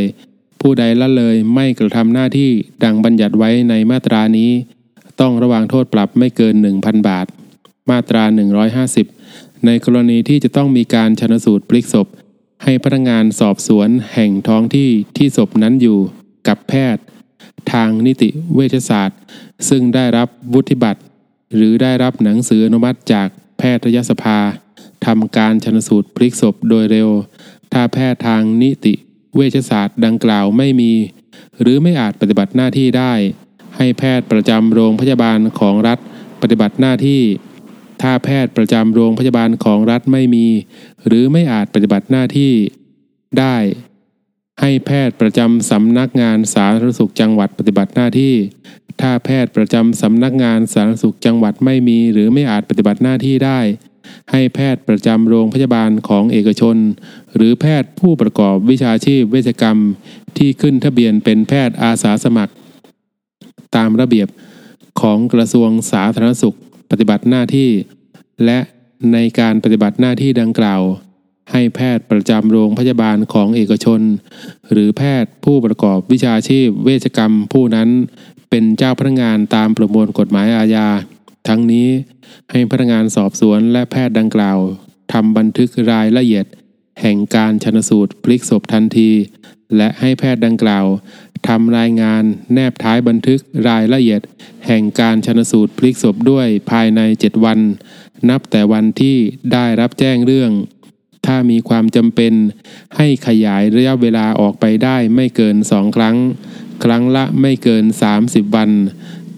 ผู้ใดละเลยไม่กระทำหน้าที่ดังบัญญัติไว้ในมาตรานี้ ต้องระวังโทษปรับไม่เกิน 1,000 บาท มาตรา 150 ในกรณีที่จะต้องมีการชนสูตรพลิกศพ ให้พนักงานสอบสวนแห่งท้องที่ที่ศพนั้นอยู่กับแพทย์ ทางนิติเวชศาสตร์ ซึ่งได้รับวุฒิบัตร หรือได้รับหนังสืออนุมัติจากแพทยสภาทำการชนสูตรพลิกศพโดยเร็ว ถ้าแพทย์ทางนิติเวชศาสตร์ดังกล่าวไม่มี หรือไม่อาจปฏิบัติหน้าที่ได้ ให้แพทย์ประจำโรงพยาบาลของรัฐปฏิบัติหน้าที่ ถ้าแพทย์ประจำโรงพยาบาลของรัฐไม่มี หรือไม่อาจปฏิบัติหน้าที่ ได้ ให้แพทย์ประจำสำนักงานสาธารณสุขจังหวัดปฏิบัติหน้าที่ ถ้าแพทย์ประจำสำนักงานสาธารณสุขจังหวัดไม่มี หรือไม่อาจปฏิบัติหน้าที่ได้ ให้แพทย์ประจำโรงพยาบาลของเอกชน หรือแพทย์ผู้ประกอบวิชาชีพเวชกรรม ที่ขึ้นทะเบียนเป็นแพทย์อาสาสมัคร ตามระเบียบของกระทรวงสาธารณสุขปฏิบัติหน้าที่ และในการปฏิบัติหน้าที่ดังกล่าว ให้แพทย์ประจำโรงพยาบาลของเอกชน หรือแพทย์ผู้ประกอบวิชาชีพเวชกรรมผู้นั้น เป็นเจ้าพนักงานตามประมวลกฎหมายอาญา ทั้งนี้ให้พนักงานสอบสวนและแพทย์ดังกล่าวทำบันทึกรายละเอียด แห่งการชนสูตรพลิกศพทันที และให้แพทย์ดังกล่าว ทำรายงานแนบท้ายบันทึกรายละเอียด แห่งการชนสูตรพลิกศพด้วยภายใน 7 วัน นับแต่วันที่ได้รับแจ้งเรื่อง ถ้ามีความจำเป็น ให้ขยายระยะเวลาออกไปได้ไม่เกินสองครั้ง ครั้งละไม่เกิน 30 วัน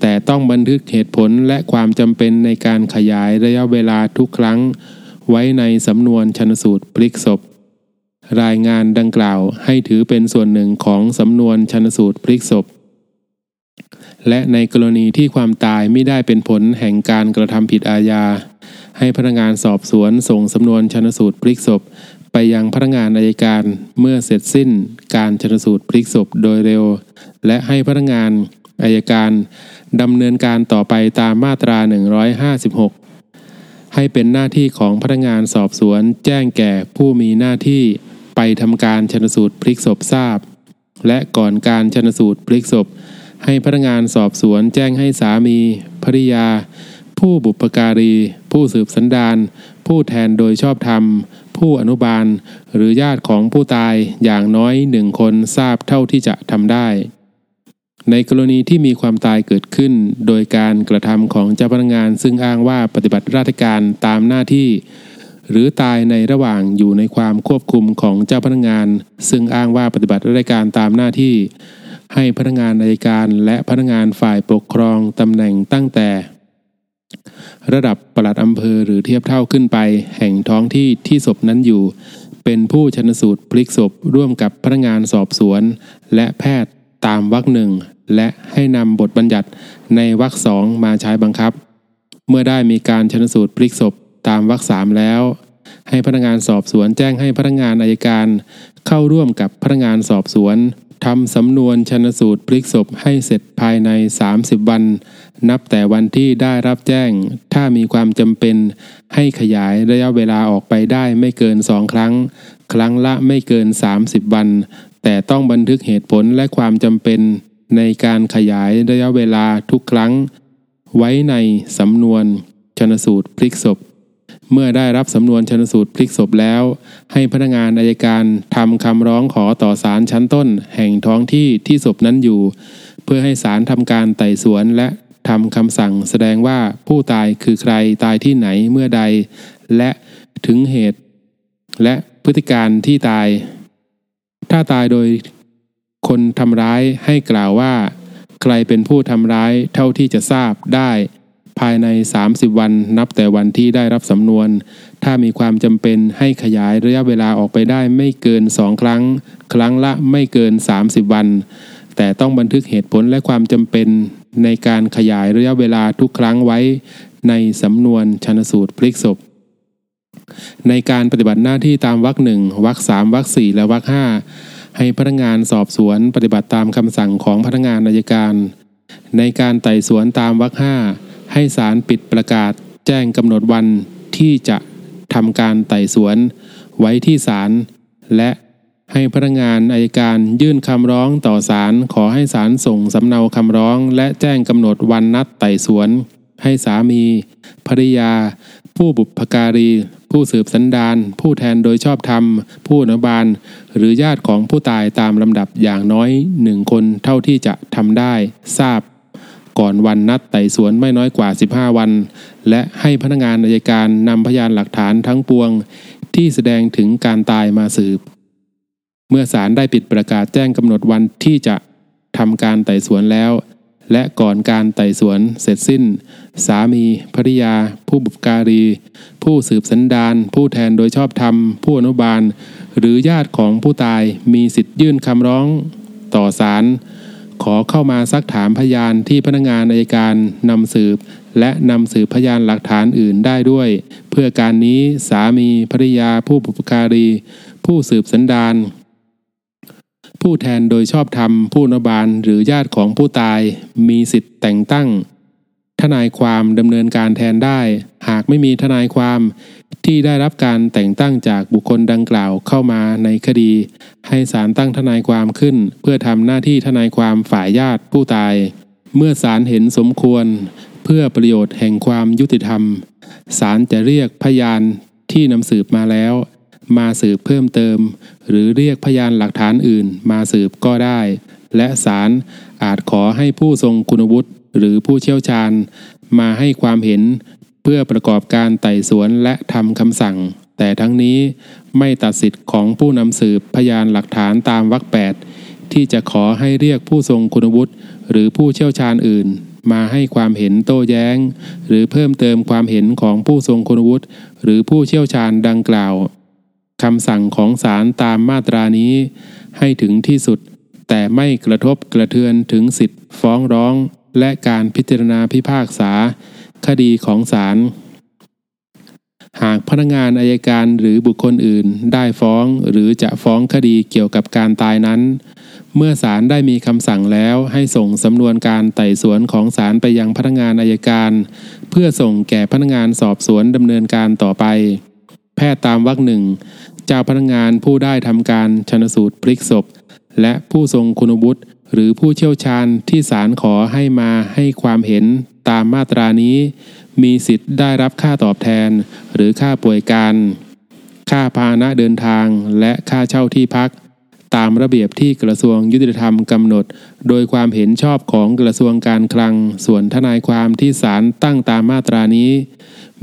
แต่ต้องบันทึกเหตุผลและความจำเป็นในการขยายระยะเวลาทุกครั้ง ไว้ในสำนวนชนสูตรพลิกศพ รายงานดังกล่าวให้ถือเป็นส่วนหนึ่งของสำนวนชนสูตรพลิกศพ และในกรณีที่ความตายไม่ได้เป็นผลแห่งการกระทำผิดอาญา ให้พนักงานสอบสวนส่งสำนวนชนสูตรพลิกศพ ไปยังพนักงานอายการเมื่อเสร็จสิ้นการชนสูตรพลิกศพโดยเร็ว และให้พนักงานอายการดำเนินการต่อไปตามมาตรา 156ให้เป็นหน้าที่ของพนักงานสอบสวนแจ้งแก่ผู้มีหน้าที่ ไปทำการชนสูตรพลิกศพทราบ และก่อนการชนสูตรพลิกศพ ให้พนักงานสอบสวนแจ้งให้สามีภริยา ผู้บุปการี ผู้สืบสันดานผู้แทนโดยชอบธรรม ผู้อนุบาล หรือญาติของผู้ตายอย่างน้อยหนึ่งคนทราบเท่าที่จะทำได้ ในกรณีที่มีความตายเกิดขึ้น โดยการกระทำของเจ้าพนักงานซึ่งอ้างว่าปฏิบัติราชการตามหน้าที่ หรือตายในระหว่างอยู่ในความควบคุมของเจ้าพนักงาน ซึ่งอ้างว่าปฏิบัติราชการตามหน้าที่ ให้พนักงานอัยการและพนักงานฝ่ายปกครองตำแหน่งตั้งแต่ ระดับปลัดอำเภอหรือเทียบเท่าขึ้นไป แห่งท้องที่ที่ศพนั้นอยู่ เป็นผู้ชนสูตรพลิกศพร่วมกับพนักงานสอบสวน และแพทย์ตามวรรคหนึ่งและให้นำบทบัญญัติในวรรคสองมาใช้บังคับ เมื่อได้มีการชนสูตรพลิกศพ ตามวรรคสามแล้ว ให้พนักงานสอบสวนแจ้งให้พนักงานอายการ เข้าร่วมกับพนักงานสอบสวนทำสำนวนชนสูตรพลิกศพให้เสร็จภายใน 30 วัน นับแต่วันที่ได้รับแจ้ง ถ้ามีความจำเป็น ให้ขยายระยะเวลาออกไปได้ไม่เกินสองครั้ง ครั้งละไม่เกิน 30 วัน แต่ต้องบันทึกเหตุผลและความจำเป็น ในการขยายระยะเวลาทุกครั้ง ไว้ในสำนวนชนสูตรพลิกศพ เมื่อได้รับสำนวนชนสูตรพลิกศพแล้ว ให้พนักงานอายการทำคำร้องขอต่อศาลชั้นต้น แห่งท้องที่ที่ศพนั้นอยู่ เพื่อให้ศาลทำการไต่สวนและทำคำสั่งแสดงว่าผู้ตายคือใครตายที่ไหนเมื่อใด และถึงเหตุ และพฤติการที่ตาย ถ้าตายโดยคนทำร้ายให้กล่าวว่า ใครเป็นผู้ทำร้ายเท่าที่จะทราบได้ ภายใน 30 วันนับแต่วันที่ได้รับสำนวน ถ้ามีความจำเป็นให้ขยายระยะเวลาออกไปได้ไม่เกิน 2 ครั้ง ครั้งละไม่เกิน 30 วัน แต่ต้องบันทึกเหตุผลและความจำเป็นในการขยายระยะเวลาทุกครั้งไว้ ในสำนวนชนสูตรพลิกศพในการปฏิบัติหน้าที่ตามวรรคหนึ่งวรรคสามวรรคสี่และวรรคห้าให้พนักงานสอบสวนปฏิบัติตามคำสั่งของพนักงานอายการ ในการไต่สวนตามวรรคห้า ให้ศาลปิดประกาศ แจ้งกำหนดวันที่จะทำการไต่สวน ไว้ที่ศาลและให้พนักงานอายการยื่นคำร้องต่อศาลขอให้ศาลส่งสำเนาคำร้อง และแจ้งกำหนดวันนัดไต่สวน ให้สามี ภริยา ผู้บุพการี ผู้สืบสันดาน ผู้แทนโดยชอบธรรม ผู้อนุบาล หรือญาติของผู้ตายตามลำดับอย่างน้อยหนึ่งคนเท่าที่จะทำได้ทราบ ก่อนวันนัดไต่สวนไม่น้อยกว่า 15 วัน และให้พนักงานอายการนำพยานหลักฐานทั้งปวง ที่แสดงถึงการตายมาสืบ เมื่อศาลได้ปิดประกาศแจ้งกำหนดวันที่จะทำการไต่สวนแล้ว และก่อนการไต่สวนเสร็จสิ้น สามีภริยา ผู้บุปการี ผู้สืบสันดาน ผู้แทนโดยชอบธรรม ผู้อนุบาล หรือญาติของผู้ตายมีสิทธิ์ยื่นคำร้อง ต่อศาล ขอเข้ามาซักถามพยานที่พนักงานอายการนำสืบ และนำสืบพยานหลักฐานอื่นได้ด้วย เพื่อการนี้สามีภริยาผู้บุปการี ผู้สืบสันดานผู้แทนโดยชอบธรรมผู้นบาลหรือญาติของผู้ตาย มีสิทธิ์แต่งตั้ง ทนายความดำเนินการแทนได้ หากไม่มีทนายความ ที่ได้รับการแต่งตั้งจากบุคคลดังกล่าวเข้ามาในคดี ให้ศาลตั้งทนายความขึ้น เพื่อทำหน้าที่ทนายความฝ่ายญาติผู้ตาย เมื่อศาลเห็นสมควร เพื่อประโยชน์แห่งความยุติธรรมศาลจะเรียกพยานที่นำสืบมาแล้ว มาสืบเพิ่มเติม หรือเรียกพยานหลักฐานอื่นมาสืบก็ได้ และศาลอาจขอให้ผู้ทรงคุณวุฒิหรือผู้เชี่ยวชาญ มาให้ความเห็น เพื่อประกอบการไต่สวนและทำคำสั่ง แต่ทั้งนี้ไม่ตัดสิทธิ์ของผู้นำสืบพยานหลักฐานตามวรรคแปดที่จะขอให้เรียกผู้ทรงคุณวุฒิหรือผู้เชี่ยวชาญอื่น มาให้ความเห็นโต้แย้ง หรือเพิ่มเติมความเห็นของผู้ทรงคุณวุฒิหรือผู้เชี่ยวชาญดังกล่าวคำสั่งของศาลตามมาตรานี้ ให้ถึงที่สุด แต่ไม่กระทบกระเทือนถึงสิทธิฟ้องร้อง และการพิจารณาพิพากษา คดีของศาล หากพนักงานอายการหรือบุคคลอื่นได้ฟ้องหรือจะฟ้องคดีเกี่ยวกับการตายนั้น เมื่อศาลได้มีคำสั่งแล้วให้ส่งสำนวนการไต่สวนของศาลไปยังพนักงานอายการ เพื่อส่งแก่พนักงานสอบสวนดำเนินการต่อไป แพทย์ตามวรรคหนึ่งเจ้าพนักงานผู้ได้ทำการชนสูตรพลิกศพและผู้ทรงคุณวุ หรือผู้เชี่ยวชาญที่ศาลขอให้มาให้ความเห็นตามมาตรานี้ มีสิทธิ์ได้รับค่าตอบแทน หรือค่าป่วยการ ค่าพาหนะเดินทางและค่าเช่าที่พัก ตามระเบียบที่กระทรวงยุติธรรมกำหนด โดยความเห็นชอบของกระทรวงการคลัง ส่วนทนายความที่ศาลตั้งตามมาตรานี้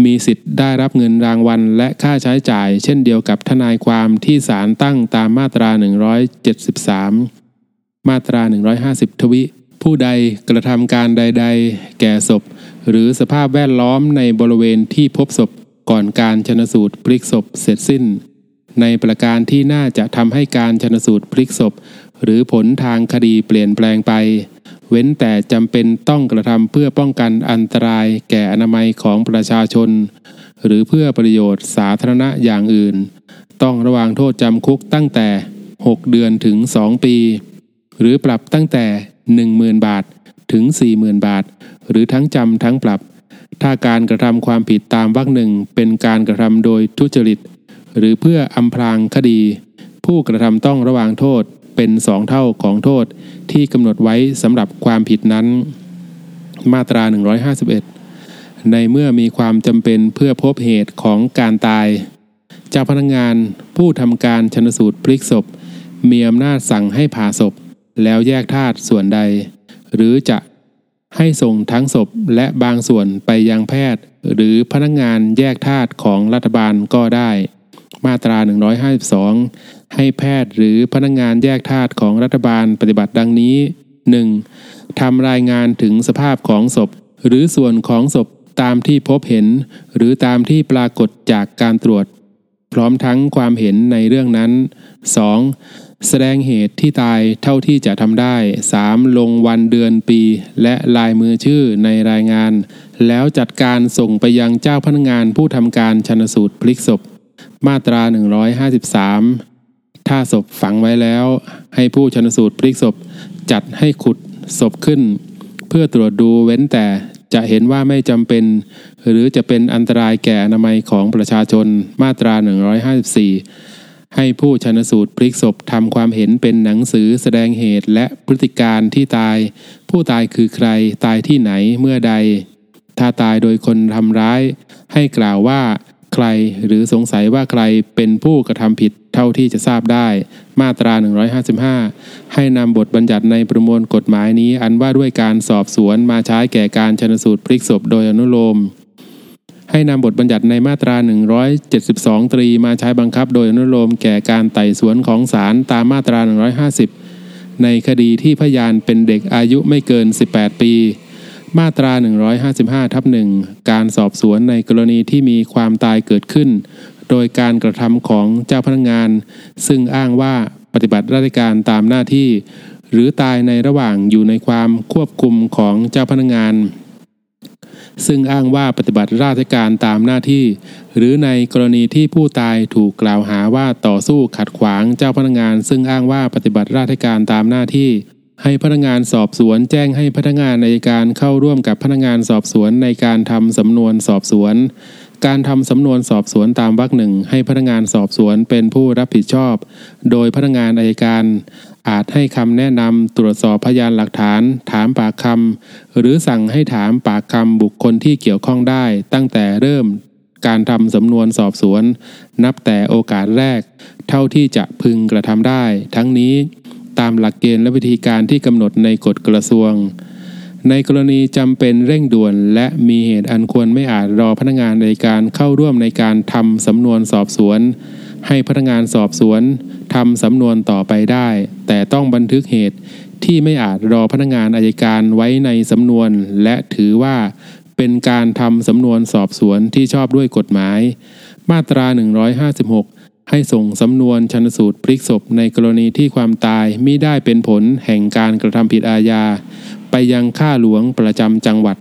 มีสิทธิ์ได้รับเงินรางวัล และค่าใช้จ่าย เช่นเดียวกับทนายความที่ศาลตั้งตามมาตรา 173 มาตรา 150 ทวิ ผู้ใดกระทำการใด ๆ แก่ศพ หรือสภาพแวดล้อมในบริเวณที่พบศพก่อนการชนสูตรพลิกศพเสร็จสิ้น ในประการที่น่าจะทำให้การชนสูตรพลิกศพ หรือผลทางคดีเปลี่ยนแปลงไป เว้นแต่จำเป็นต้องกระทำเพื่อป้องกันอันตรายแก่อนามัยของประชาชน หรือเพื่อประโยชน์สาธารณะอย่างอื่น ต้องระวางโทษจำคุกตั้งแต่ 6 เดือนถึง 2 ปี หรือปรับตั้งแต่ 10,000 บาทถึง 40,000 บาท หรือทั้งจำทั้งปรับ ถ้าการกระทำความผิดตามวรรคหนึ่งเป็นการกระทำโดยทุจริต หรือเพื่ออำพรางคดี ผู้กระทำต้องระวางโทษเป็นสองเท่าของโทษที่กำหนดไว้สำหรับความผิดนั้น มาตรา 151 ในเมื่อมีความจำเป็นเพื่อพบเหตุของการตายเจ้าพนักงงานผู้ทำการชนสูตรพลิกศพ มีอำนาจสั่งให้ผ่าศพ แล้วแยกธาตุส่วนใด หรือจะให้ส่งทั้งศพและบางส่วนไปยังแพทย์ หรือพนักงงานแยกธาตุของรัฐบาลก็ได้ มาตรา 152 ให้แพทย์หรือพนักงงานแยกธาตุของรัฐบาลปฏิบัติดังนี้ 1. ทำรายงานถึงสภาพของศพ หรือส่วนของศพตามที่พบเห็น หรือตามที่ปรากฏจากการตรวจ พร้อมทั้งความเห็นในเรื่องนั้น 2. แสดงเหตุที่ตายเท่าที่จะทำได้ 3. ลงวันเดือนปี และลายมือชื่อในรายงาน แล้วจัดการส่งไปยังเจ้าพนักงานผู้ทำการชนสูตรพลิกศพ มาตรา 153 ถ้าศพฝังไว้แล้ว ให้ผู้ชนสูตรพลิกศพ จัดให้ขุดศพขึ้น เพื่อตรวจดูเว้นแต่จะเห็นว่าไม่จำเป็น หรือจะเป็นอันตรายแก่อนามัยของประชาชนมาตรา 154 ให้ผู้ชนสูตรพลิกศพทำความเห็นเป็นหนังสือแสดงเหตุและพฤติการที่ตาย ผู้ตายคือใครตายที่ไหนเมื่อใด ถ้าตายโดยคนทำร้าย ให้กล่าวว่า ใครหรือสงสัยว่าใครเป็นผู้กระทำผิดเท่าที่จะทราบได้ มาตรา 155 ให้นำบทบัญญัติในประมวลกฎหมายนี้อันว่าด้วยการสอบสวนมาใช้แก่การชนสูตรพลิกศพโดยอนุโลม ให้นำบทบัญญัติในมาตรา 172 ตรีมาใช้บังคับโดยอนุโลมแก่การไต่สวนของศาลตามมาตรา 150 ในคดีที่พยานเป็นเด็กอายุไม่เกิน 18 ปี มาตรา 155 ทับหนึ่งการสอบสวนในกรณีที่มีความตายเกิดขึ้น โดยการกระทำของเจ้าพนักงาน ซึ่งอ้างว่าปฏิบัติราชการตามหน้าที่ หรือตายในระหว่างอยู่ในความควบคุมของเจ้าพนักงาน ซึ่งอ้างว่าปฏิบัติราชการตามหน้าที่ หรือในกรณีที่ผู้ตายถูกกล่าวหาว่าต่อสู้ขัดขวางเจ้าพนักงาน ซึ่งอ้างว่าปฏิบัติราชการตามหน้าที่ ให้พนักงานสอบสวนแจ้งให้พนักงานอายการเข้าร่วมกับพนักงานสอบสวนในการทำสำนวนสอบสวน การทำสำนวนสอบสวนตามวรรคหนึ่งให้พนักงานสอบสวนเป็นผู้รับผิดชอบ โดยพนักงานอัยการ อาจให้คำแนะนำตรวจสอบพยานหลักฐาน ถามปากคำหรือสั่งให้ถามปากคำบุคคลที่เกี่ยวข้องได้ ตั้งแต่เริ่มการทำสำนวนสอบสวน นับแต่โอกาสแรก เท่าที่จะพึงกระทำได้ ทั้งนี้ตามหลักเกณฑ์และวิธีการที่กำหนดในกฎกระทรวง ในกรณีจำเป็นเร่งด่วน และมีเหตุอันควรไม่อาจรอพนักงานในการเข้าร่วมในการทำสำนวนสอบสวน ให้พนักงานสอบสวนทำสำนวนต่อไปได้ แต่ต้องบันทึกเหตุที่ไม่อาจรอพนักงานอายการไว้ในสำนวน และถือว่าเป็นการทำสำนวนสอบสวนที่ชอบด้วยกฎหมาย มาตรา 156 ให้ส่งสำนวนชันสูตรพลิกศพในกรณีที่ความตายมิได้เป็นผลแห่งการกระทำผิดอาญา ไปยังข้าหลวงประจำจังหวัด